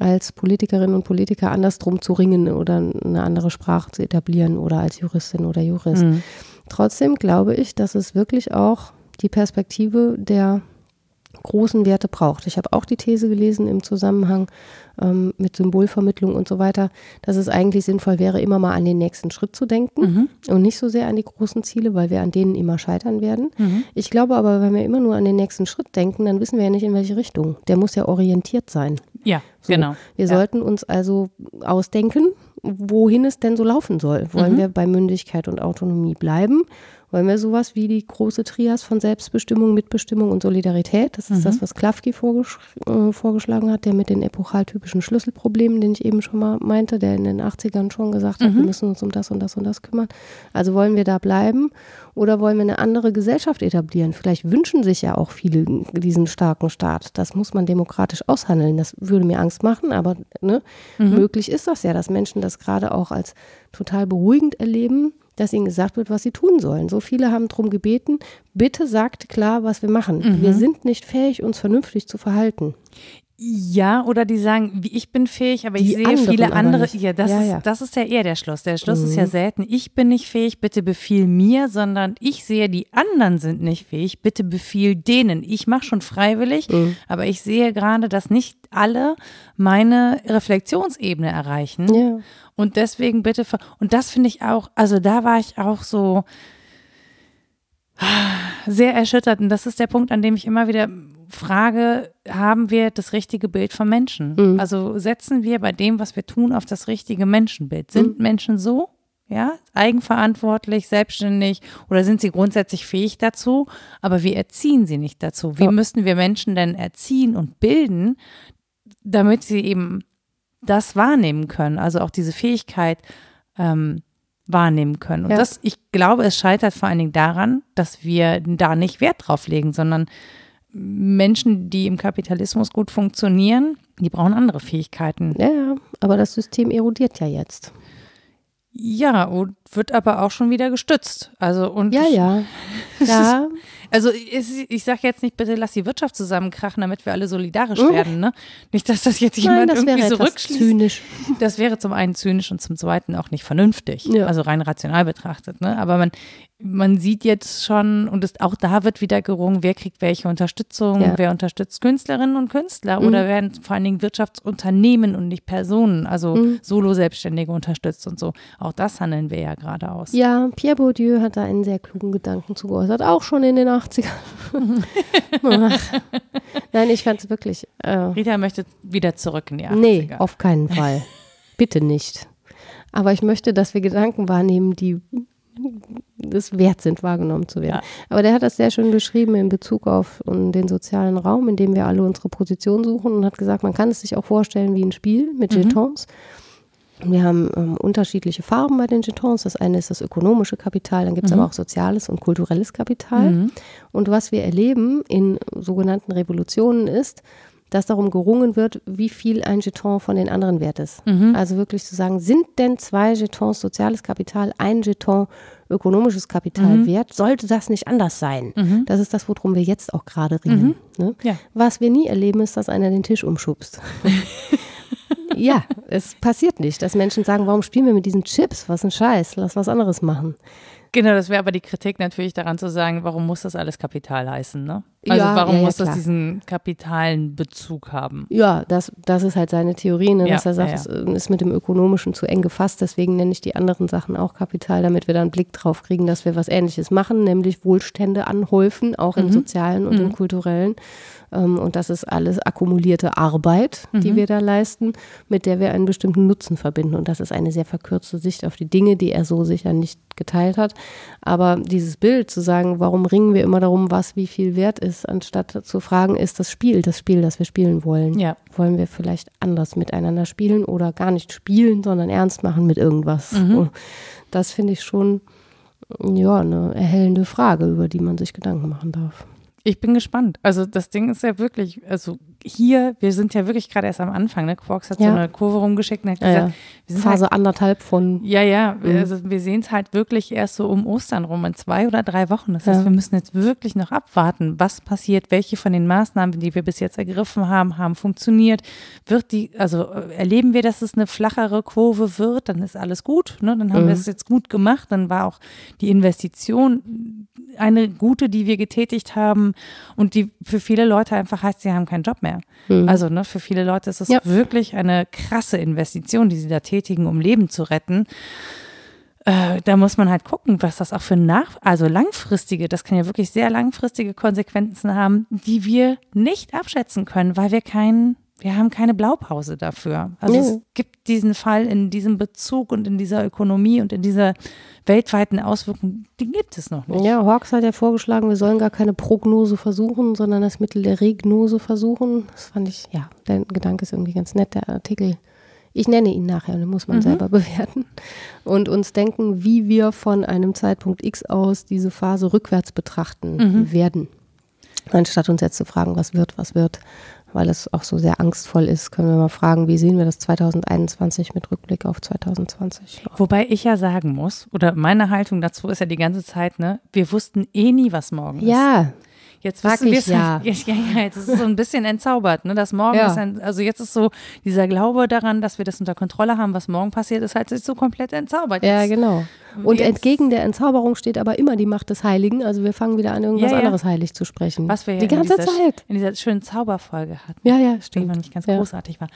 als Politikerinnen und Politiker andersrum zu ringen oder eine andere Sprache zu etablieren oder als Juristin oder Jurist. Mhm. Trotzdem glaube ich, dass es wirklich auch die Perspektive der großen Werte braucht. Ich habe auch die These gelesen im Zusammenhang ähm, mit Symbolvermittlung und so weiter, dass es eigentlich sinnvoll wäre, immer mal an den nächsten Schritt zu denken mhm. und nicht so sehr an die großen Ziele, weil wir an denen immer scheitern werden. Mhm. Ich glaube aber, wenn wir immer nur an den nächsten Schritt denken, dann wissen wir ja nicht, in welche Richtung. Der muss ja orientiert sein. Ja, so, genau. Wir ja. sollten uns also ausdenken, wohin es denn so laufen soll. Wollen mhm. wir bei Mündigkeit und Autonomie bleiben? Wollen wir sowas wie die große Trias von Selbstbestimmung, Mitbestimmung und Solidarität? Das ist mhm. das, was Klafki vorgesch äh, vorgeschlagen hat, der mit den epochaltypischen Schlüsselproblemen, den ich eben schon mal meinte, der in den 80ern schon gesagt hat, mhm. wir müssen uns um das und das und das kümmern. Also wollen wir da bleiben oder wollen wir eine andere Gesellschaft etablieren? Vielleicht wünschen sich ja auch viele diesen starken Staat. Das muss man demokratisch aushandeln. Das würde mir Angst machen, aber ne, mhm. möglich ist das ja, dass Menschen das gerade auch als total beruhigend erleben dass ihnen gesagt wird, was sie tun sollen. So viele haben darum gebeten, bitte sagt klar, was wir machen. Mhm. Wir sind nicht fähig, uns vernünftig zu verhalten. Ja, oder die sagen, ich bin fähig, aber ich die sehe viele andere. Ja, das, ja, Ist, das ist ja eher der Schluss. Der Schluss mhm. ist ja mhm. selten, ich bin nicht fähig, bitte befiehl mir, sondern ich sehe, die anderen sind nicht fähig, bitte befiehl denen. Ich mache schon freiwillig, mhm. aber ich sehe gerade, dass nicht alle meine Reflexionsebene erreichen. Ja. Und deswegen bitte, und das finde ich auch, also da war ich auch so sehr erschüttert. Und das ist der Punkt, an dem ich immer wieder frage, haben wir das richtige Bild vom Menschen? Mhm. Also setzen wir bei dem, was wir tun, auf das richtige Menschenbild? Sind mhm. Menschen so? Ja, eigenverantwortlich, selbstständig oder sind sie grundsätzlich fähig dazu? Aber wir erziehen sie nicht dazu. Wie ja. müssten wir Menschen denn erziehen und bilden, damit sie eben das wahrnehmen können, also auch diese Fähigkeit ähm, wahrnehmen können. Und ja. das, ich glaube, es scheitert vor allen Dingen daran, dass wir da nicht Wert drauf legen, sondern Menschen, die im Kapitalismus gut funktionieren, die brauchen andere Fähigkeiten. Ja, aber das System erodiert ja jetzt. Ja, und wird aber auch schon wieder gestützt. Also und ja, ja. (laughs) ja. Also ich, ich sage jetzt nicht, bitte lass die Wirtschaft zusammenkrachen, damit wir alle solidarisch mhm. werden. Ne? Nicht, dass das jetzt jemand Nein, das irgendwie so rückschließt. Zynisch. Das wäre zum einen zynisch und zum zweiten auch nicht vernünftig. Ja. Also rein rational betrachtet. Ne? Aber man, man sieht jetzt schon, und es, auch da wird wieder gerungen, wer kriegt welche Unterstützung, ja. wer unterstützt Künstlerinnen und Künstler mhm. oder werden vor allen Dingen Wirtschaftsunternehmen und nicht Personen, also mhm. Solo-Selbstständige unterstützt und so. Auch das handeln wir ja gerade aus. Ja, Pierre Bourdieu hat da einen sehr klugen Gedanken zugeäußert, auch schon in den 80ern. (laughs) Nein, ich fand es wirklich. Äh, Rita möchte wieder zurück in die 80er. Nee, auf keinen Fall. Bitte nicht. Aber ich möchte, dass wir Gedanken wahrnehmen, die es wert sind, wahrgenommen zu werden. Ja. Aber der hat das sehr schön beschrieben in Bezug auf den sozialen Raum, in dem wir alle unsere Position suchen und hat gesagt, man kann es sich auch vorstellen wie ein Spiel mit mhm. Jetons. Wir haben ähm, unterschiedliche Farben bei den Jetons. Das eine ist das ökonomische Kapital, dann gibt es mhm. aber auch soziales und kulturelles Kapital. Mhm. Und was wir erleben in sogenannten Revolutionen ist, dass darum gerungen wird, wie viel ein Jeton von den anderen wert ist. Mhm. Also wirklich zu sagen, sind denn zwei Jetons soziales Kapital, ein Jeton ökonomisches Kapital mhm. wert? Sollte das nicht anders sein? Mhm. Das ist das, worum wir jetzt auch gerade ringen. Mhm. Ne? Ja. Was wir nie erleben, ist, dass einer den Tisch umschubst. (laughs) ja, es passiert nicht, dass Menschen sagen, warum spielen wir mit diesen Chips? Was ein Scheiß, lass was anderes machen. Genau, das wäre aber die Kritik natürlich daran zu sagen, warum muss das alles Kapital heißen, ne? Also Ja, warum ja, ja, muss das diesen kapitalen Bezug haben? Ja, das, das ist halt seine Theorie, ne? Dass er sagt, es äh, ist mit dem Ökonomischen zu eng gefasst. Deswegen nenne ich die anderen Sachen auch Kapital, damit wir da einen Blick drauf kriegen, dass wir was Ähnliches machen, nämlich Wohlstände anhäufen, auch Mhm. im sozialen und im kulturellen. Ähm, Und das ist alles akkumulierte Arbeit, Mhm. die wir da leisten, mit der wir einen bestimmten Nutzen verbinden. Und das ist eine sehr verkürzte Sicht auf die Dinge, die er so sicher nicht geteilt hat. Aber dieses Bild zu sagen, warum ringen wir immer darum, was wie viel wert ist, anstatt zu fragen, ist das Spiel das Spiel, das wir spielen wollen? Ja. Wollen wir vielleicht anders miteinander spielen oder gar nicht spielen, sondern ernst machen mit irgendwas? Mhm. Und Das finde ich schon ja, eine erhellende Frage, über die man sich Gedanken machen darf. Ich bin gespannt. Also das Ding ist ja wirklich, also hier, wir sind ja wirklich gerade erst am Anfang. Ne? Quarks hat so Ja. eine Kurve rumgeschickt und hat Ja, gesagt, ja. wir sind halt Phase anderthalb von Ja, ja, Mhm. also wir sehen es halt wirklich erst so um Ostern rum, in zwei oder drei Wochen. Das heißt, Ja. wir müssen jetzt wirklich noch abwarten, was passiert, welche von den Maßnahmen, die wir bis jetzt ergriffen haben, haben funktioniert. Wird die, also äh, erleben wir, dass es eine flachere Kurve wird, dann ist alles gut. Ne? Dann haben wir Mhm. es jetzt gut gemacht. Dann war auch die Investition eine gute, die wir getätigt haben und die für viele Leute einfach heißt, sie haben keinen Job mehr. Also ne, für viele Leute ist es Mhm. Ja. wirklich eine krasse Investition, die sie da tätigen, um Leben zu retten. Äh, da muss man halt gucken, was das auch für nach, also langfristige, das kann ja wirklich sehr langfristige Konsequenzen haben, die wir nicht abschätzen können, weil wir keinen, wir haben keine Blaupause dafür. Also Nee. es gibt diesen Fall in diesem Bezug und in dieser Ökonomie und in dieser weltweiten Auswirkung, die gibt es noch nicht. Ja, Hawks hat ja vorgeschlagen, wir sollen gar keine Prognose versuchen, sondern das Mittel der Regnose versuchen. Das fand ich, ja, der Gedanke ist irgendwie ganz nett, der Artikel. Ich nenne ihn nachher, den muss man Mhm. selber (laughs) bewerten. Und uns denken, wie wir von einem Zeitpunkt X aus diese Phase rückwärts betrachten Mhm. werden. Anstatt uns jetzt zu fragen, was wird, was wird, weil es auch so sehr angstvoll ist, können wir mal fragen, wie sehen wir das 2021 mit Rückblick auf 2020? Wobei ich ja sagen muss, oder meine Haltung dazu ist ja die ganze Zeit, ne, wir wussten eh nie, was morgen ist. Ja, Jetzt Sag wissen wir es ja. Ja, ja, jetzt ist es so ein bisschen entzaubert, ne? Das Morgen Ja. ist ein, also jetzt ist so dieser Glaube daran, dass wir das unter Kontrolle haben, was morgen passiert, ist halt jetzt so komplett entzaubert. Ja, Jetzt, genau. Und entgegen der Entzauberung steht aber immer die Macht des Heiligen. Also wir fangen wieder an, irgendwas Ja, ja. anderes heilig zu sprechen. Was wir ja die ganze in dieser, Zeit. in dieser schönen Zauberfolge hatten. Ja, ja, Die stimmt. fand ich ganz Ja. großartig war.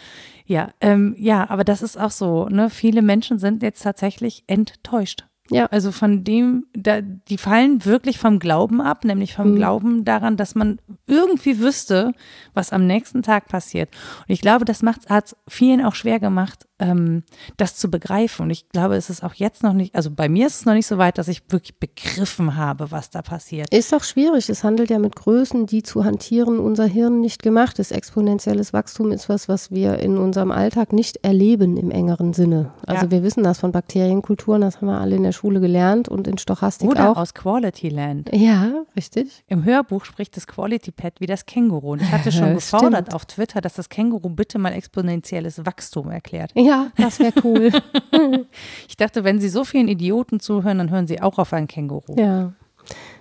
Ja, ähm, ja, aber das ist auch so, ne? Viele Menschen sind jetzt tatsächlich enttäuscht. Ja. Also von dem, da, die fallen wirklich vom Glauben ab, nämlich vom Mhm. Glauben daran, dass man irgendwie wüsste, was am nächsten Tag passiert. Und ich glaube, das hat es vielen auch schwer gemacht, ähm, das zu begreifen. Und ich glaube, es ist auch jetzt noch nicht, also bei mir ist es noch nicht so weit, dass ich wirklich begriffen habe, was da passiert. Ist doch schwierig. Es handelt ja mit Größen, die zu hantieren unser Hirn nicht gemacht ist. Exponentielles Wachstum ist was, was wir in unserem Alltag nicht erleben im engeren Sinne. Also Ja. wir wissen das von Bakterienkulturen, das haben wir alle in der Schule gelernt und in Stochastik Oder auch. aus Quality Land. Ja, richtig. Im Hörbuch spricht das Quality Pad wie das Känguru. Und ich hatte schon (laughs) gefordert stimmt. auf Twitter, dass das Känguru bitte mal exponentielles Wachstum erklärt. Ja, das wäre cool. (laughs) Ich dachte, wenn Sie so vielen Idioten zuhören, dann hören Sie auch auf ein Känguru. Ja,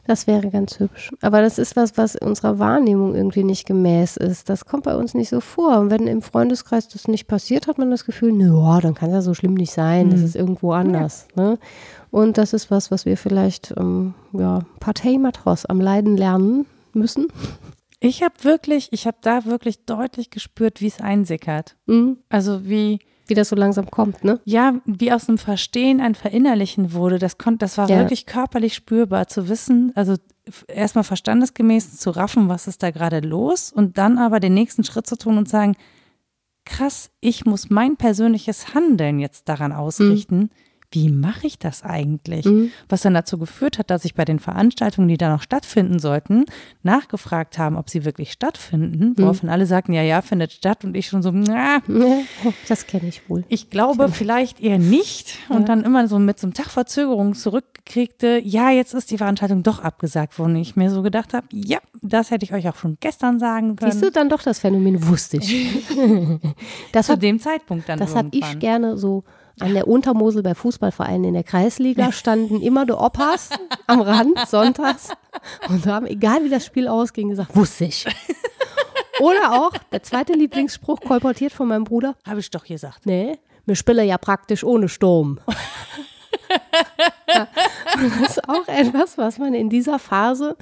das wäre ganz hübsch. Aber das ist was, was unserer Wahrnehmung irgendwie nicht gemäß ist. Das kommt bei uns nicht so vor. Und wenn im Freundeskreis das nicht passiert, hat man das Gefühl, ja, dann kann es ja so schlimm nicht sein. Das ist irgendwo anders. Ne? Und das ist was, was wir vielleicht, ähm, ja, Partei Matros am Leiden lernen müssen. Ich habe wirklich, ich habe da wirklich deutlich gespürt, wie es einsickert. Mhm. Also wie, Wie das so langsam kommt, ne? ja, wie aus dem Verstehen ein Verinnerlichen wurde. Das konnte, das war Ja. wirklich körperlich spürbar zu wissen, also erstmal verstandesgemäß zu raffen, was ist da gerade los und dann aber den nächsten Schritt zu tun und sagen, krass, ich muss mein persönliches Handeln jetzt daran ausrichten. Wie mache ich das eigentlich? Was dann dazu geführt hat, dass ich bei den Veranstaltungen, die da noch stattfinden sollten, nachgefragt haben, ob sie wirklich stattfinden, woraufhin alle sagten, ja, ja, findet statt und ich schon so, na, (laughs) Das kenne ich wohl. ich glaube vielleicht eher nicht und dann immer so mit so einem Tag Verzögerung zurückkriegte, ja, jetzt ist die Veranstaltung doch abgesagt worden. Ich mir so gedacht habe, ja, das hätte ich euch auch schon gestern sagen können. Siehst du, dann doch das Phänomen wusste ich. (laughs) das Zu dem Zeitpunkt dann Das habe ich gerne so an der Untermosel bei Fußballvereinen in der Kreisliga standen immer die Opas (laughs) am Rand sonntags und haben, egal wie das Spiel ausging, gesagt, wusste ich. Oder auch, der zweite Lieblingsspruch, kolportiert von meinem Bruder, Habe ich doch gesagt. nee, wir spielen ja praktisch ohne Sturm. (laughs) ja, das ist auch etwas, was man in dieser Phase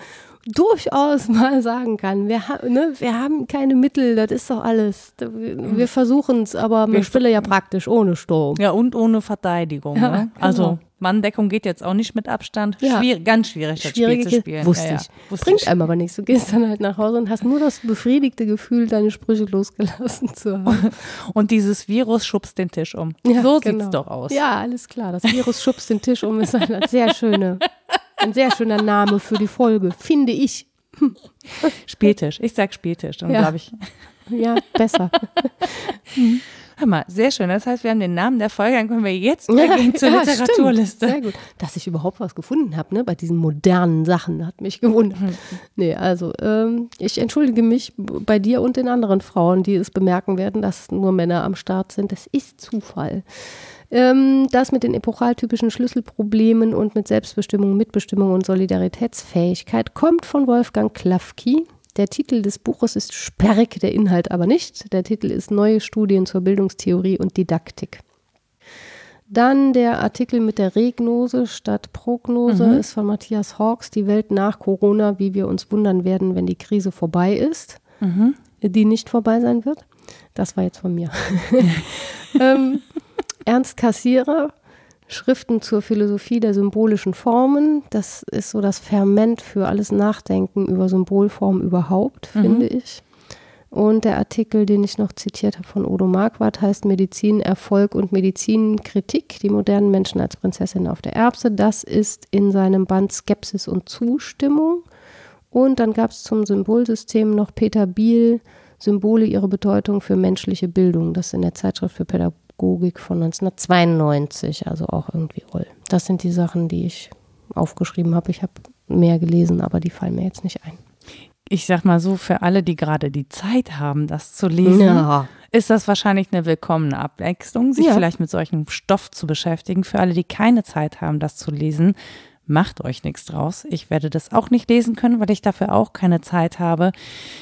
durchaus mal sagen kann, wir, ha ne, wir haben keine Mittel, das ist doch alles. Wir versuchen es, aber wir spielen ja praktisch ohne Sturm. Ja, und ohne Verteidigung. Ja, ne? Also genau. Manndeckung geht jetzt auch nicht mit Abstand. Ja. Schwierig, ganz schwierig, das Spiel zu spielen. Wusste ja, ich. Wusste Bringt ich. einem aber nichts. Du gehst dann halt nach Hause und hast nur das befriedigte Gefühl, deine Sprüche losgelassen zu haben. (laughs) Und dieses Virus schubst den Tisch um. Ja, so genau. es doch aus. Ja, alles klar. Das Virus schubst den Tisch um ist eine sehr schöne, (laughs) ein sehr schöner Name für die Folge, finde ich. Spieltisch. Ich sag Spieltisch, dann ja. glaube ich. Ja, besser. Hör mal, sehr schön. Das heißt, wir haben den Namen der Folge, dann können wir jetzt übergehen ja, zur ja, Literaturliste. Stimmt. Sehr gut. Dass ich überhaupt was gefunden habe, ne, bei diesen modernen Sachen, hat mich gewundert. Mhm. Nee, also ähm, ich entschuldige mich bei dir und den anderen Frauen, die es bemerken werden, dass nur Männer am Start sind. Das ist Zufall. Ähm, das mit den epochaltypischen Schlüsselproblemen und mit Selbstbestimmung, Mitbestimmung und Solidaritätsfähigkeit kommt von Wolfgang Klafki. Der Titel des Buches ist sperrig, der Inhalt aber nicht. Der Titel ist Neue Studien zur Bildungstheorie und Didaktik. Dann der Artikel mit der Regnose statt Prognose mhm. ist von Matthias Hawks, Die Welt nach Corona, wie wir uns wundern werden, wenn die Krise vorbei ist, mhm. die nicht vorbei sein wird. Das war jetzt von mir. (laughs) ähm, Ernst Kassierer, Schriften zur Philosophie der symbolischen Formen. Das ist so das Ferment für alles Nachdenken über Symbolformen überhaupt, mhm. finde ich. Und der Artikel, den ich noch zitiert habe von Odo Marquardt, heißt Medizin, Erfolg und Medizinkritik, die modernen Menschen als Prinzessin auf der Erbse. Das ist in seinem Band Skepsis und Zustimmung. Und dann gab es zum Symbolsystem noch Peter Biel, Symbole, ihre Bedeutung für menschliche Bildung. Das ist in der Zeitschrift für Pädagogik Pädagogik von 1992, also auch irgendwie Roll. Das sind die Sachen, die ich aufgeschrieben habe. Ich habe mehr gelesen, aber die fallen mir jetzt nicht ein. Ich sag mal so, für alle, die gerade die Zeit haben, das zu lesen, ja. ist das wahrscheinlich eine willkommene Abwechslung, sich ja. vielleicht mit solchem Stoff zu beschäftigen. Für alle, die keine Zeit haben, das zu lesen, macht euch nichts draus. Ich werde das auch nicht lesen können, weil ich dafür auch keine Zeit habe.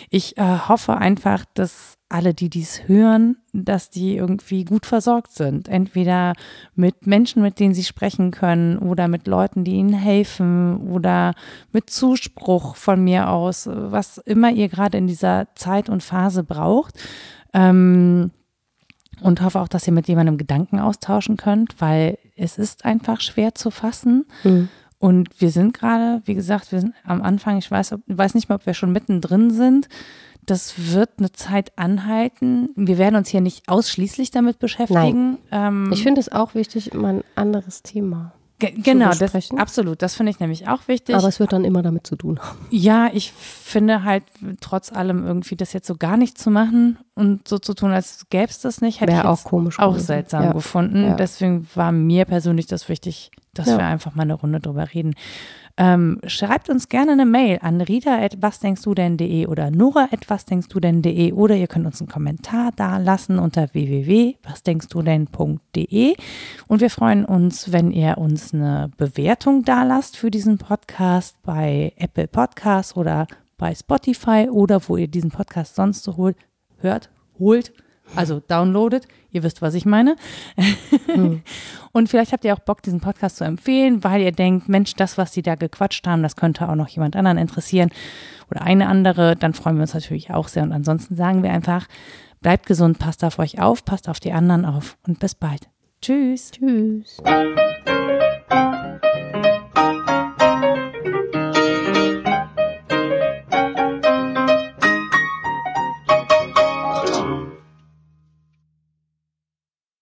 Ich äh, hoffe einfach, dass alle, die dies hören, dass die irgendwie gut versorgt sind. Entweder mit Menschen, mit denen sie sprechen können oder mit Leuten, die ihnen helfen oder mit Zuspruch von mir aus, was immer ihr gerade in dieser Zeit und Phase braucht. Ähm, und hoffe auch, dass ihr mit jemandem Gedanken austauschen könnt, weil es ist einfach schwer zu fassen. Mhm. Und wir sind gerade, wie gesagt, wir sind am Anfang, ich weiß, ob, weiß nicht mal, ob wir schon mittendrin sind. Das wird eine Zeit anhalten. Wir werden uns hier nicht ausschließlich damit beschäftigen. Ähm, ich finde es auch wichtig, immer ein anderes Thema. Ge genau, das, absolut. Das finde ich nämlich auch wichtig. Aber es wird dann immer damit zu tun haben. Ja, ich finde halt trotz allem irgendwie das jetzt so gar nicht zu machen und so zu tun, als gäbe es das nicht, hätte Wäre ich auch komisch auch seltsam ja. gefunden. Ja. Deswegen war mir persönlich das wichtig, dass ja. wir einfach mal eine Runde drüber reden. Ähm, schreibt uns gerne eine Mail an rita.wasdenkstudenn.de oder nora.wasdenkstudenn.de oder ihr könnt uns einen Kommentar da lassen unter www.wasdenkstudenn.de und wir freuen uns, wenn ihr uns eine Bewertung da lasst für diesen Podcast bei Apple Podcasts oder bei Spotify oder wo ihr diesen Podcast sonst so holt, hört, holt also downloadet, ihr wisst, was ich meine. Hm. (laughs) Und vielleicht habt ihr auch Bock, diesen Podcast zu empfehlen, weil ihr denkt, Mensch, das, was die da gequatscht haben, das könnte auch noch jemand anderen interessieren oder eine andere. Dann freuen wir uns natürlich auch sehr. Und ansonsten sagen wir einfach, bleibt gesund, passt auf euch auf, passt auf die anderen auf und bis bald. Tschüss. Tschüss.